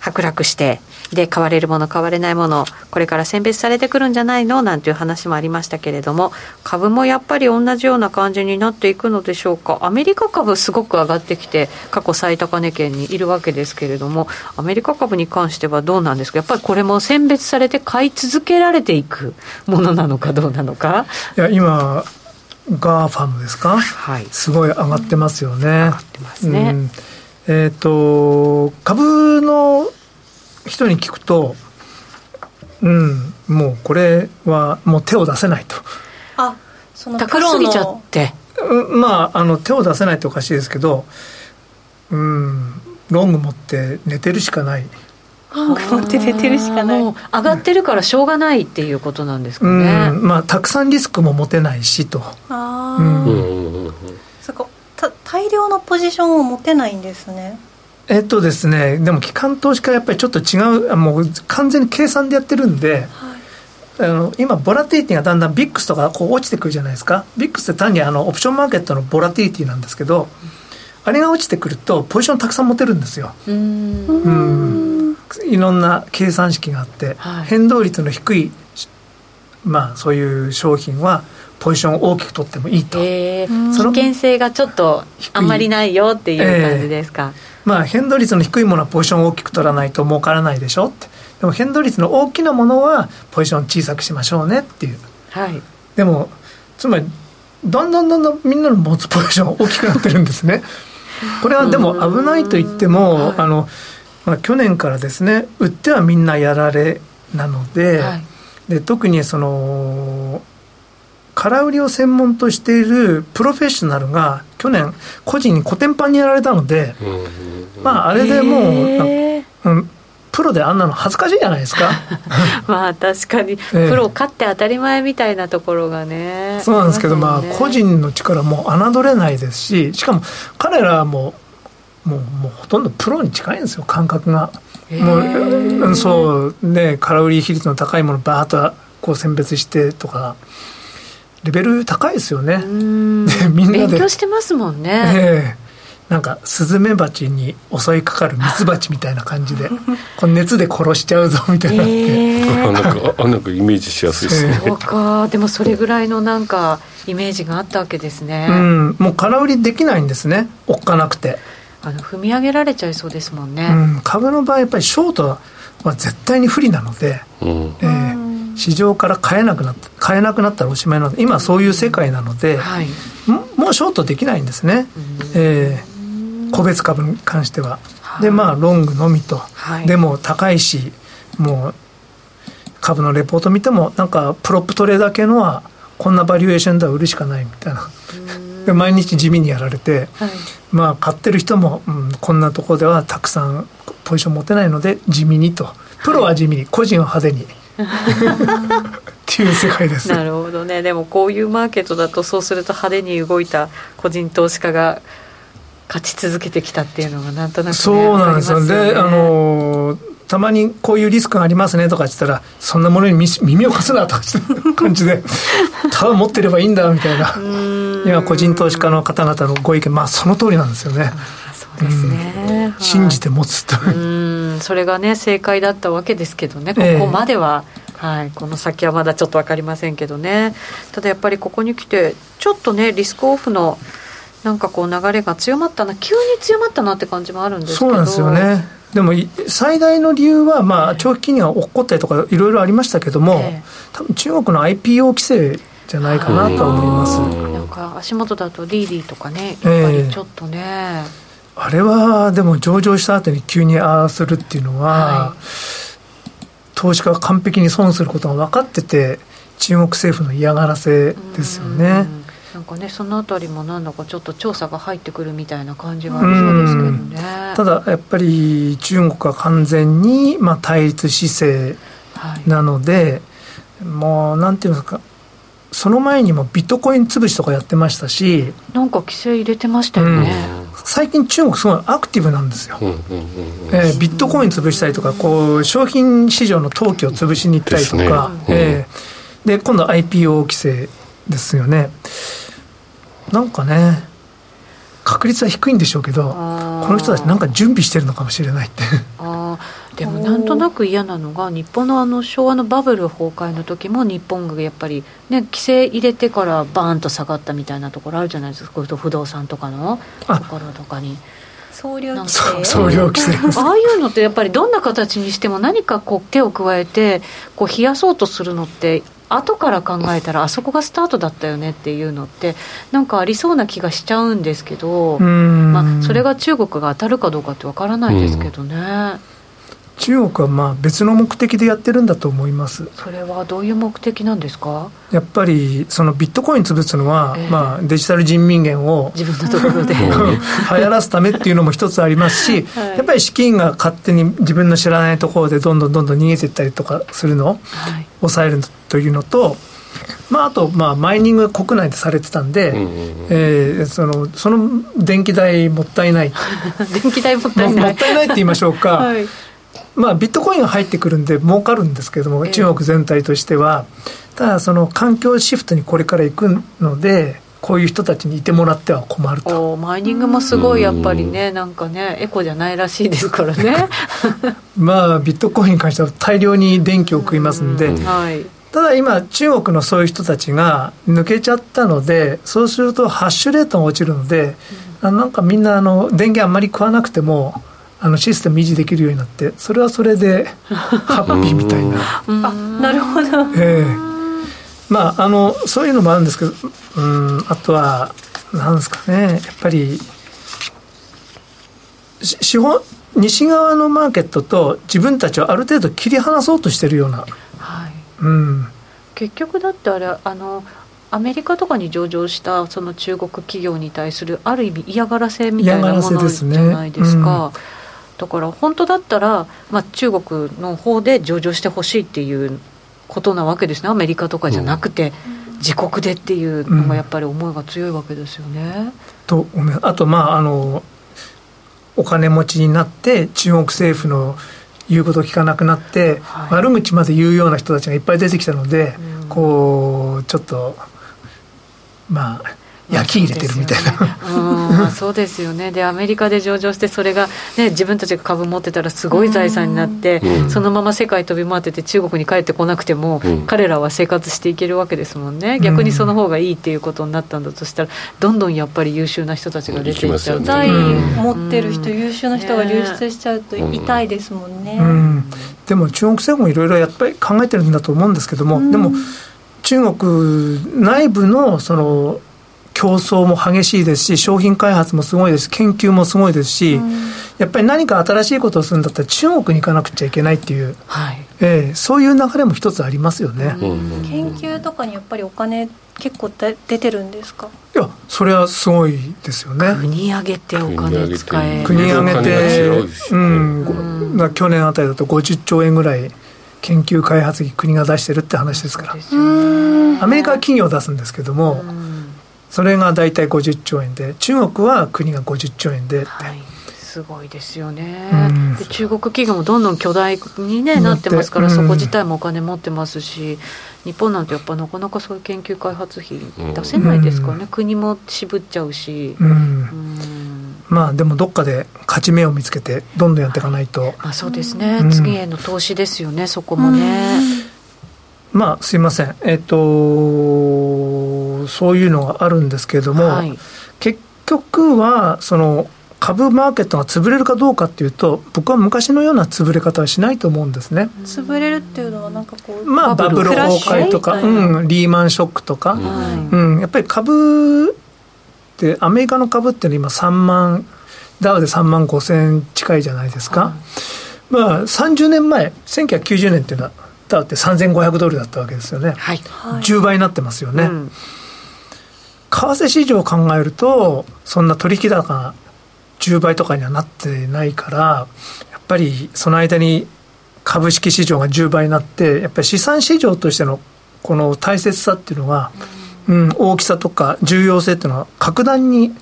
剥落してで買われるもの買われないものこれから選別されてくるんじゃないの？なんていう話もありましたけれども株もやっぱり同じような感じになっていくのでしょうか？アメリカ株すごく上がってきて過去最高値圏にいるわけですけれどもアメリカ株に関してはどうなんですか？やっぱりこれも選別されて買い続けられていくものなのかどうなのか？いや今 GAFAM ですか、はい、すごい上がってますよね。上がってますね。うん。えっ、ー、と株の人に聞くと、うん、もうこれはもう手を出せないと。あその高すぎちゃって。まあ、あの手を出せないっておかしいですけど、うん、ロング持って寝てるしかない。ロング持って寝てるしかない。上がってるからしょうがないっていうことなんですかね。うん、まあ、たくさんリスクも持てないしと。ああ、うん、そこ大量のポジションを持てないんですね。えっとですね、でも機関投資家はやっぱりちょっと違う、もう完全に計算でやってるんで、はい、あの今、ボラティリティがだんだんビックスとかこう落ちてくるじゃないですか、ビックスって単にあのオプションマーケットのボラティリティなんですけど、あれが落ちてくると、ポジションたくさん持てるんですよ。うん。いろんな計算式があって、はい、変動率の低い、まあ、そういう商品は、ポジションを大きく取ってもいいと、えー、その危険性がちょっとあんまりないよっていう感じですか？えーまあ、変動率の低いものはポジションを大きく取らないと儲からないでしょって。でも変動率の大きなものはポジション小さくしましょうねっていう、はい、でもつまりだんだんだんだんみんなの持つポジション大きくなってるんですね。これはでも危ないと言っても、はい、あのまあ、去年からですね売ってはみんなやられなのではい、で特にその空売りを専門としているプロフェッショナルが去年個人にコテンパンにやられたので、まああれでもう、うん、プロであんなの恥ずかしいじゃないですか。まあ確かにプロ勝って当たり前みたいなところがね、そうなんですけどまあ個人の力も侮れないですししかも彼らはもうもうもうほとんどプロに近いんですよ感覚が。もうそうね空売り比率の高いものバーッとこう選別してとかレベル高いですよね。みんなで。勉強してますもんね。えーなんかスズメバチに襲いかかるミツバチみたいな感じで この熱で殺しちゃうぞみたいなって、えー、なんかなんかイメージしやすいですね、そうか。でもそれぐらいのなんかイメージがあったわけですね。うん。もう空売りできないんですね。おっかなくて。あの踏み上げられちゃいそうですもんね、うん、株の場合やっぱりショートは絶対に不利なので、うんえー市場から買えなくなった買えなくなったらおしまいなので今そういう世界なので、はい、もうショートできないんですね、えー、個別株に関しては。でまあロングのみと、はい、でも高いしもう株のレポート見てもなんかプロップトレーダー系のはこんなバリュエーションでは売るしかないみたいな。で毎日地味にやられて、はい、まあ買ってる人も、うん、こんなところではたくさんポジション持てないので地味にと。プロは地味に個人は派手に。っていう世界です。なるほどね。でもこういうマーケットだとそうすると派手に動いた個人投資家が勝ち続けてきたっていうのがなんとなく、ね、そうなんですよ。ね。であのたまにこういうリスクがありますねとか言ったらそんなものに耳を貸すなとか感じで ただ持ってればいいんだみたいな。今個人投資家の方々のご意見まあその通りなんですよね。そうですね、うん、信じて持つとう。ん。それがね正解だったわけですけどね。ここまでは、えー、はい、この先はまだちょっと分かりませんけどね。ただやっぱりここに来てちょっとねリスクオフのなんかこう流れが強まったな急に強まったなって感じもあるんですけど。そうなんですよね。でも最大の理由は、まあ、長期金利が起こったりとかいろいろありましたけども、えー、多分中国の IPO 規制じゃないかなと思います。なんか足元だとリーリーとかねやっぱりちょっとね、えー、あれはでも上場した後に急にああするっていうのは、はい、投資家が完璧に損することが分かってて中国政府の嫌がらせですよね。なんかねそのあたりもなんだかちょっと調査が入ってくるみたいな感じがありそうですけどね。ただやっぱり中国は完全にまあ対立姿勢なので、はい、もうなんていうんですかその前にもビットコイン潰しとかやってましたしなんか規制入れてましたよね、うん、最近中国すごいアクティブなんですよ、えー、ビットコイン潰したりとかこう商品市場の投機を潰しに行ったりとか、ね。うん、えー、で今度 IPO 規制ですよね。なんかね確率は低いんでしょうけどこの人たちなんか準備してるのかもしれないってあでもなんとなく嫌なのが日本のあの昭和のバブル崩壊の時も日本がやっぱりね規制入れてからバーンと下がったみたいなところあるじゃないですか。不動産とかの。ところとかに。総量規制。ああいうのってやっぱりどんな形にしても何かこう手を加えてこう冷やそうとするのって後から考えたらあそこがスタートだったよねっていうのってなんかありそうな気がしちゃうんですけど、まあ、それが中国が当たるかどうかってわからないですけどね。中国はまあ別の目的でやってるんだと思います。それはどういう目的なんですか？やっぱりそのビットコイン潰すのは、えー、まあ、デジタル人民元を自分のところで。流行らすためっていうのも一つありますし、はい、やっぱり資金が勝手に自分の知らないところでどんどんどんどん逃げていったりとかするのを抑えるというのと、まあ、あと、まあ、マイニング国内でされてたんで、えそのその電気代もったいない。電気代もったいない。もったいないって言いましょうか、はいまあ、ビットコインが入ってくるんで儲かるんですけれども、中国全体としては、ただその環境シフトにこれから行くので、こういう人たちにいてもらっては困ると。マイニングもすごいやっぱりね、なんかね、エコじゃないらしいですからね。まあ、ビットコインに関しては大量に電気を食いますんで、はい、ただ今、中国のそういう人たちが抜けちゃったので、そうするとハッシュレートが落ちるので、うん、なんかみんなあの電源あんまり食わなくても、あのシステム維持できるようになってそれはそれで ハッピーみたいな。あなるほど。ええ。まああのそういうのもあるんですけどうんあとはなんですかね。やっぱり資本西側のマーケットと自分たちをある程度切り離そうとしてるような、はい。うん、結局だってあれあのアメリカとかに上場したその中国企業に対するある意味嫌がらせみたいなものじゃないですか。だから本当だったら、まあ、中国の方で上場してほしいっていうことなわけですね。アメリカとかじゃなくて、うん、自国でっていうのがやっぱり思いが強いわけですよね。うん、とあとまああのお金持ちになって中国政府の言うこと聞かなくなって、はい、悪口まで言うような人たちがいっぱい出てきたので、うん、こうちょっとまあ焼き入れてるみたいな、そうですよね。でアメリカで上場してそれが、ね、自分たちが株持ってたらすごい財産になって、そのまま世界飛び回ってて中国に帰ってこなくても、うん、彼らは生活していけるわけですもんね。逆にその方がいいっていうことになったんだとしたらどんどんやっぱり優秀な人たちが出ていっちゃう、財、持ってる人、優秀な人が流出しちゃうと痛いですもんね、でも中国政府もいろいろやっぱり考えてるんだと思うんですけども、でも中国内部のその競争も激しいですし、商品開発もすごいです研究もすごいですし、うん、やっぱり何か新しいことをするんだったら中国に行かなくちゃいけないっていう、はい。えー、そういう流れも一つありますよね、うん、研究とかにやっぱりお金結構出てるんですか？いやそれはすごいですよね。国挙げてお金使え国挙げて、うん、うん、去年あたりだと50兆円ぐらい研究開発費国が出してるって話ですから、ね、アメリカは企業を出すんですけども、それが大体50兆円で中国は国が50兆円で、はい、すごいですよね、うん、で中国企業もどんどん巨大に、ね、なって。ますから、そこ自体もお金持ってますし日本なんてやっぱなかなかそういう研究開発費出せないですからね、うん、国も渋っちゃうし、うん。まあでもどっかで勝ち目を見つけてどんどんやっていかないと、はい、まあ、そうですね、うん、次への投資ですよねそこもね、うん、まあすいません。えっ、ー、とそういうのがあるんですけれども、はい、結局はその株マーケットが潰れるかどうかっていうと僕は昔のような潰れ方はしないと思うんですね。潰れるっていうのはなんかこうまあバブル崩壊とか、うん、リーマンショックとか、うん、やっぱり株ってアメリカの株って今3万ダウで3万5千近いじゃないですか、まあ30年前1990年っていうのはダウって3500ドルだったわけですよね、はい、10倍になってますよね、うん為替市場を考えると、そんな取引高10倍とかにはなってないからやっぱりその間に株式市場が10倍になってやっぱり資産市場としてのこの大切さっていうのが、うん、大きさとか重要性っていうのは格段に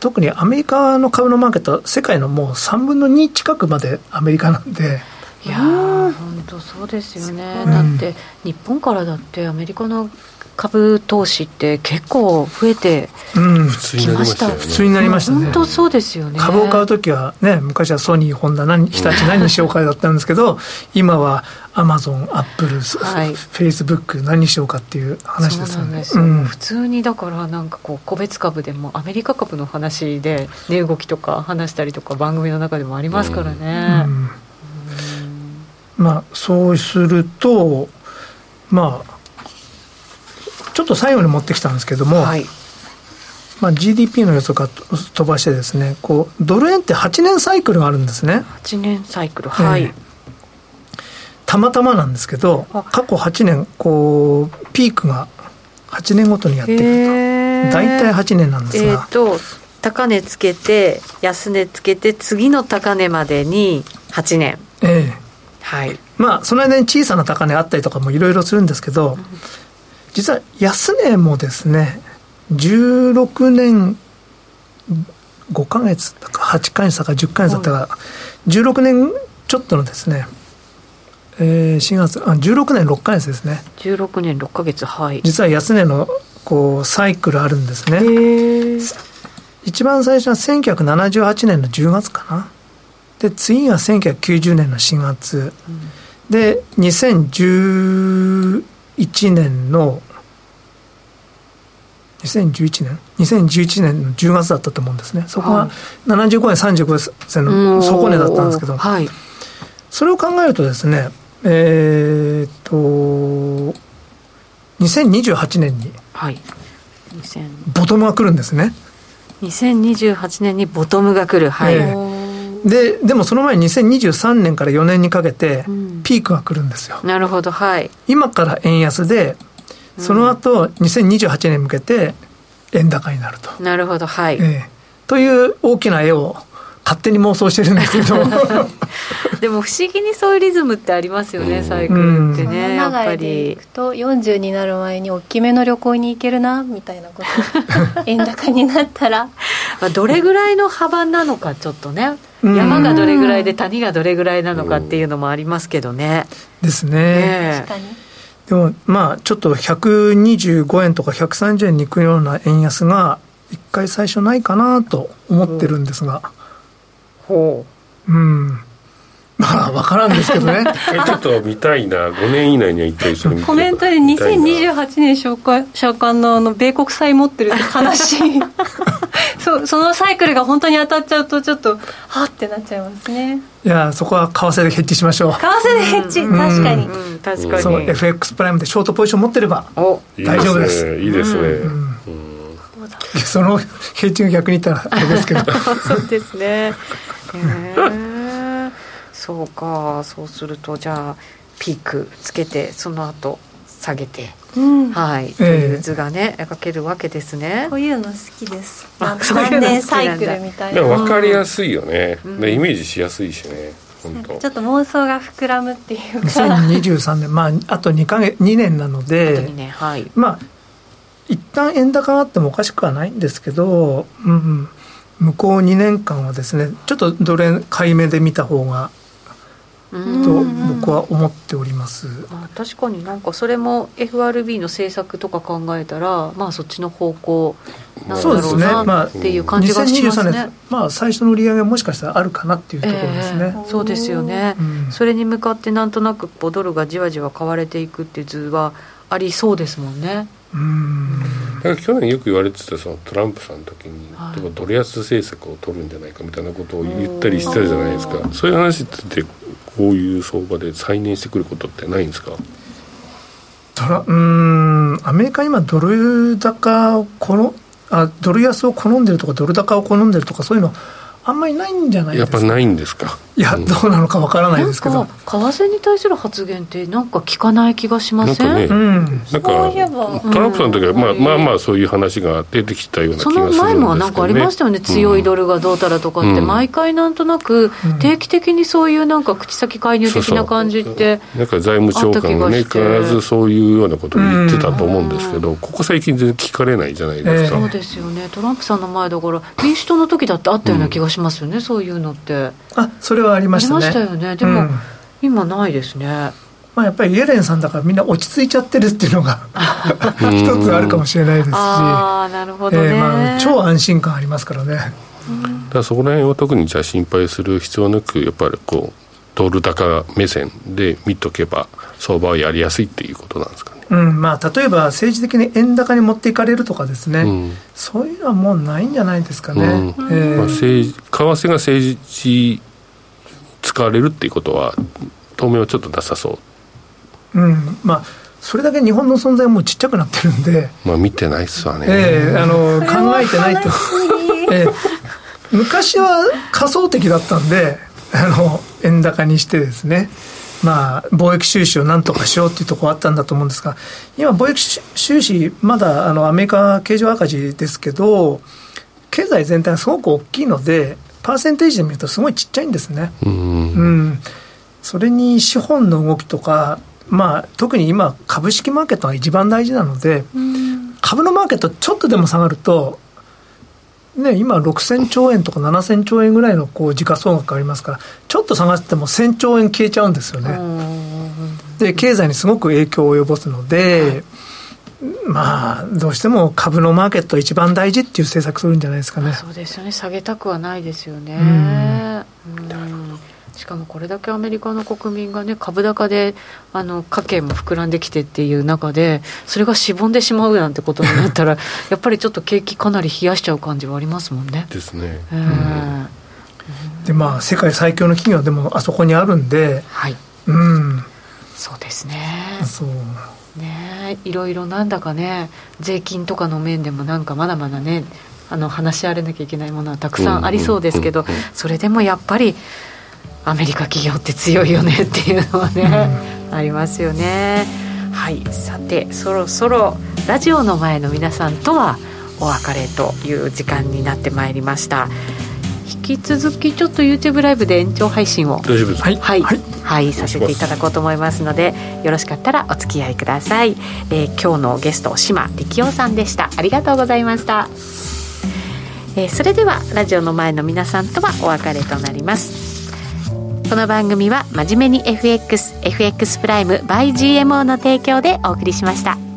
特にアメリカの株のマーケットは世界のもう3分の2近くまでアメリカなんで。いや本当そうですよね、うん、だって日本からだってアメリカの株投資って結構増えてきました、普通になりましたね。本当そうですよね。株を買う時はね昔はソニーホンダ何日立何にしようかだったんですけど 今はアマゾンアップルフェイスブック何にしようかっていう話ですよね、うん、普通にだからなんかこう個別株でもアメリカ株の話で値動きとか話したりとか番組の中でもありますからね、うん。まあそうするとまあちょっと最後に持ってきたんですけども、はい、まあ、GDP の予測から飛ばしてですねこうドル円って8年サイクルがあるんですね。8年サイクルはい、えー、たまたまなんですけど過去8年こうピークが8年ごとにやってくると。大体8年なんですが。えー、と高値つけて安値つけて次の高値までに8年。ええ。はい。まあその間に小さな高値あったりとかもいろいろするんですけど、うん実は安値もですね16年5か月だか8か月だか10か月だったか16年ちょっとのですねえー、4月あ16年6か月ですね。16年6か月はい。実は安値のこうサイクルあるんですね。一番最初は1978年の10月かな。で次が1990年の4月、うん、で2011年の2011年？2011年の10月だったと思うんですね。そこが75円35銭の底値だったんですけど、はい、それを考えるとですねえー、っと2028年にボトムが来るんですね。2028年にボトムが来る。はい、えー、ででもその前に2023年から4年にかけてピークが来るんですよ、なるほどはい。今から円安でその後2028年に向けて円高になると。なるほど、はい。えー、という大きな絵を勝手に妄想してるんですけど でも不思議にそういうリズムってありますよね、サイクルってね、やっぱり。いくと40になる前に大きめの旅行に行けるなみたいなこと。円高になったら。まあどれぐらいの幅なのかちょっとね。山がどれぐらいで谷がどれぐらいなのかっていうのもありますけどね。ですね。ね確かに。でもまあちょっと125円とか130円に行くような円安が一回最初ないかなと思ってるんですが。ほう。うんまあ分からんですけどね。ちょっと見たいな。5年以内には一回それコメントで2028年償還償還のあの米国債持ってるって話 そそのサイクルが本当に当たっちゃうとちょっとはってなっちゃいますね。いやそこは為替でヘッジしましょう。為替でヘッジ、うん、確かに、うん、確かに。そう FX プライムでショートポジション持ってれば大丈夫です。いいですね、うん。そのヘッジが逆に言ったらあれですけど。そうですね。へえそうかそうするとじゃあピークつけてその後下げて、うん、はい、という図がね描けるわけですね。こういうの好きです。あ何年サイクルみたいな。分かりやすいよね、うん、イメージしやすいしね。ちょっと妄想が膨らむっていうか。2023年。まああと2か月2年なので、ねはい、まあ一旦円高があってもおかしくはないんですけど、うん、向こう2年間はですねちょっとどれ買い目で見た方がと僕は思っておりますあ確かになんかそれも FRB の政策とか考えたらまあそっちの方向なんだろうな、まあ、っていう感じがしますね。まあ、最初の売り上げはもしかしたらあるかなっていうところですね。えー、そうですよね、うん、それに向かってなんとなくこうドルがじわじわ買われていくっていう図はありそうですもんね。うん。だから去年よく言われてたそのトランプさんの時に、はい、ドル安政策を取るんじゃないかみたいなことを言ったりしてたじゃないですか。そういう話ってこういう相場で再燃してくることってないんですか？ドラうんアメリカ今ドル高をこのあドル安を好んでるとかドル高を好んでるとかそういうのあんまりないんじゃないですか？やっぱないんですか？いや、どうなのかわからないですけど。為替に対する発言ってなんか聞かない気がしません？なんかね、うん、なんかトランプさんの時は、まあ、まあまあそういう話が出てきたような気がするんですけど、ね、その前もなんかありましたよね、強いドルがどうたらとかって、毎回なんとなく定期的にそういうなんか口先介入的な感じって、なんか財務長官がね必ずそういうようなことを言ってたと思うんですけど、ここ最近全然聞かれないじゃないですか、そうですよね。トランプさんの前だから民主党の時だってあったような気がしますよね、そういうのってあそれはありましたね。よね。でも、うん、今ないですね。まあ、やっぱりイエレンさんだからみんな落ち着いちゃってるっていうのが 一つあるかもしれないですし。あなるほど、ね、えー、まあ、超安心感ありますからね。だからそこら辺は特にじゃあ心配する必要なくやっぱりこうドル高目線で見とけば相場はやりやすいっていうことなんですかね。うんまあ、例えば政治的に円高に持っていかれるとかですね、うん、そういうのはもうないんじゃないですかね。うん。えー、まあ、政治為替が政治使われるっていうことは当面はちょっとなさそう。うん。まあそれだけ日本の存在もちっちゃくなってるんで。まあ見てないっすわね。ええー、あの考えてないと、えー、昔は仮想的だったんであの円高にしてですねまあ、貿易収支をなんとかしようっていうところあったんだと思うんですが、今、貿易収支、まだあのアメリカ経常赤字ですけど、経済全体がすごく大きいので、パーセンテージで見るとすごいちっちゃいんですね。うん、うん、それに資本の動きとか、まあ、特に今、株式マーケットが一番大事なので、株のマーケットちょっとでも下がると、ね、今、6000兆円とか7000兆円ぐらいのこう時価総額がありますから、ちょっと下がっても1000兆円消えちゃうんですよね。で、経済にすごく影響を及ぼすので、まあ、どうしても株のマーケット一番大事っていう政策するんじゃないですかね。そうですよね、下げたくはないですよね。しかもこれだけアメリカの国民がね株高であの家計も膨らんできてっていう中でそれがしぼんでしまうなんてことになったら やっぱりちょっと景気かなり冷やしちゃう感じはありますもんね。ですね。えーでまあ世界最強の企業でもあそこにあるんで、はい、うん、そうですね。そうねいろいろなんだかね税金とかの面でもなんかまだまだねあの話し合われなきゃいけないものはたくさんありそうですけど、それでもやっぱりアメリカ企業って強いよねっていうのはね、ありますよね。はい。さてそろそろラジオの前の皆さんとはお別れという時間になってまいりました。引き続きちょっと YouTube ライブで延長配信を。大丈夫ですはい、はい、はい、はい、させていただこうと思いますのでよろしかったらお付き合いください、えー、今日のゲスト島力夫さんでした。ありがとうございました、えー、それではラジオの前の皆さんとはお別れとなりますこの番組は真面目に FXFX プライム by GMO の提供でお送りしました。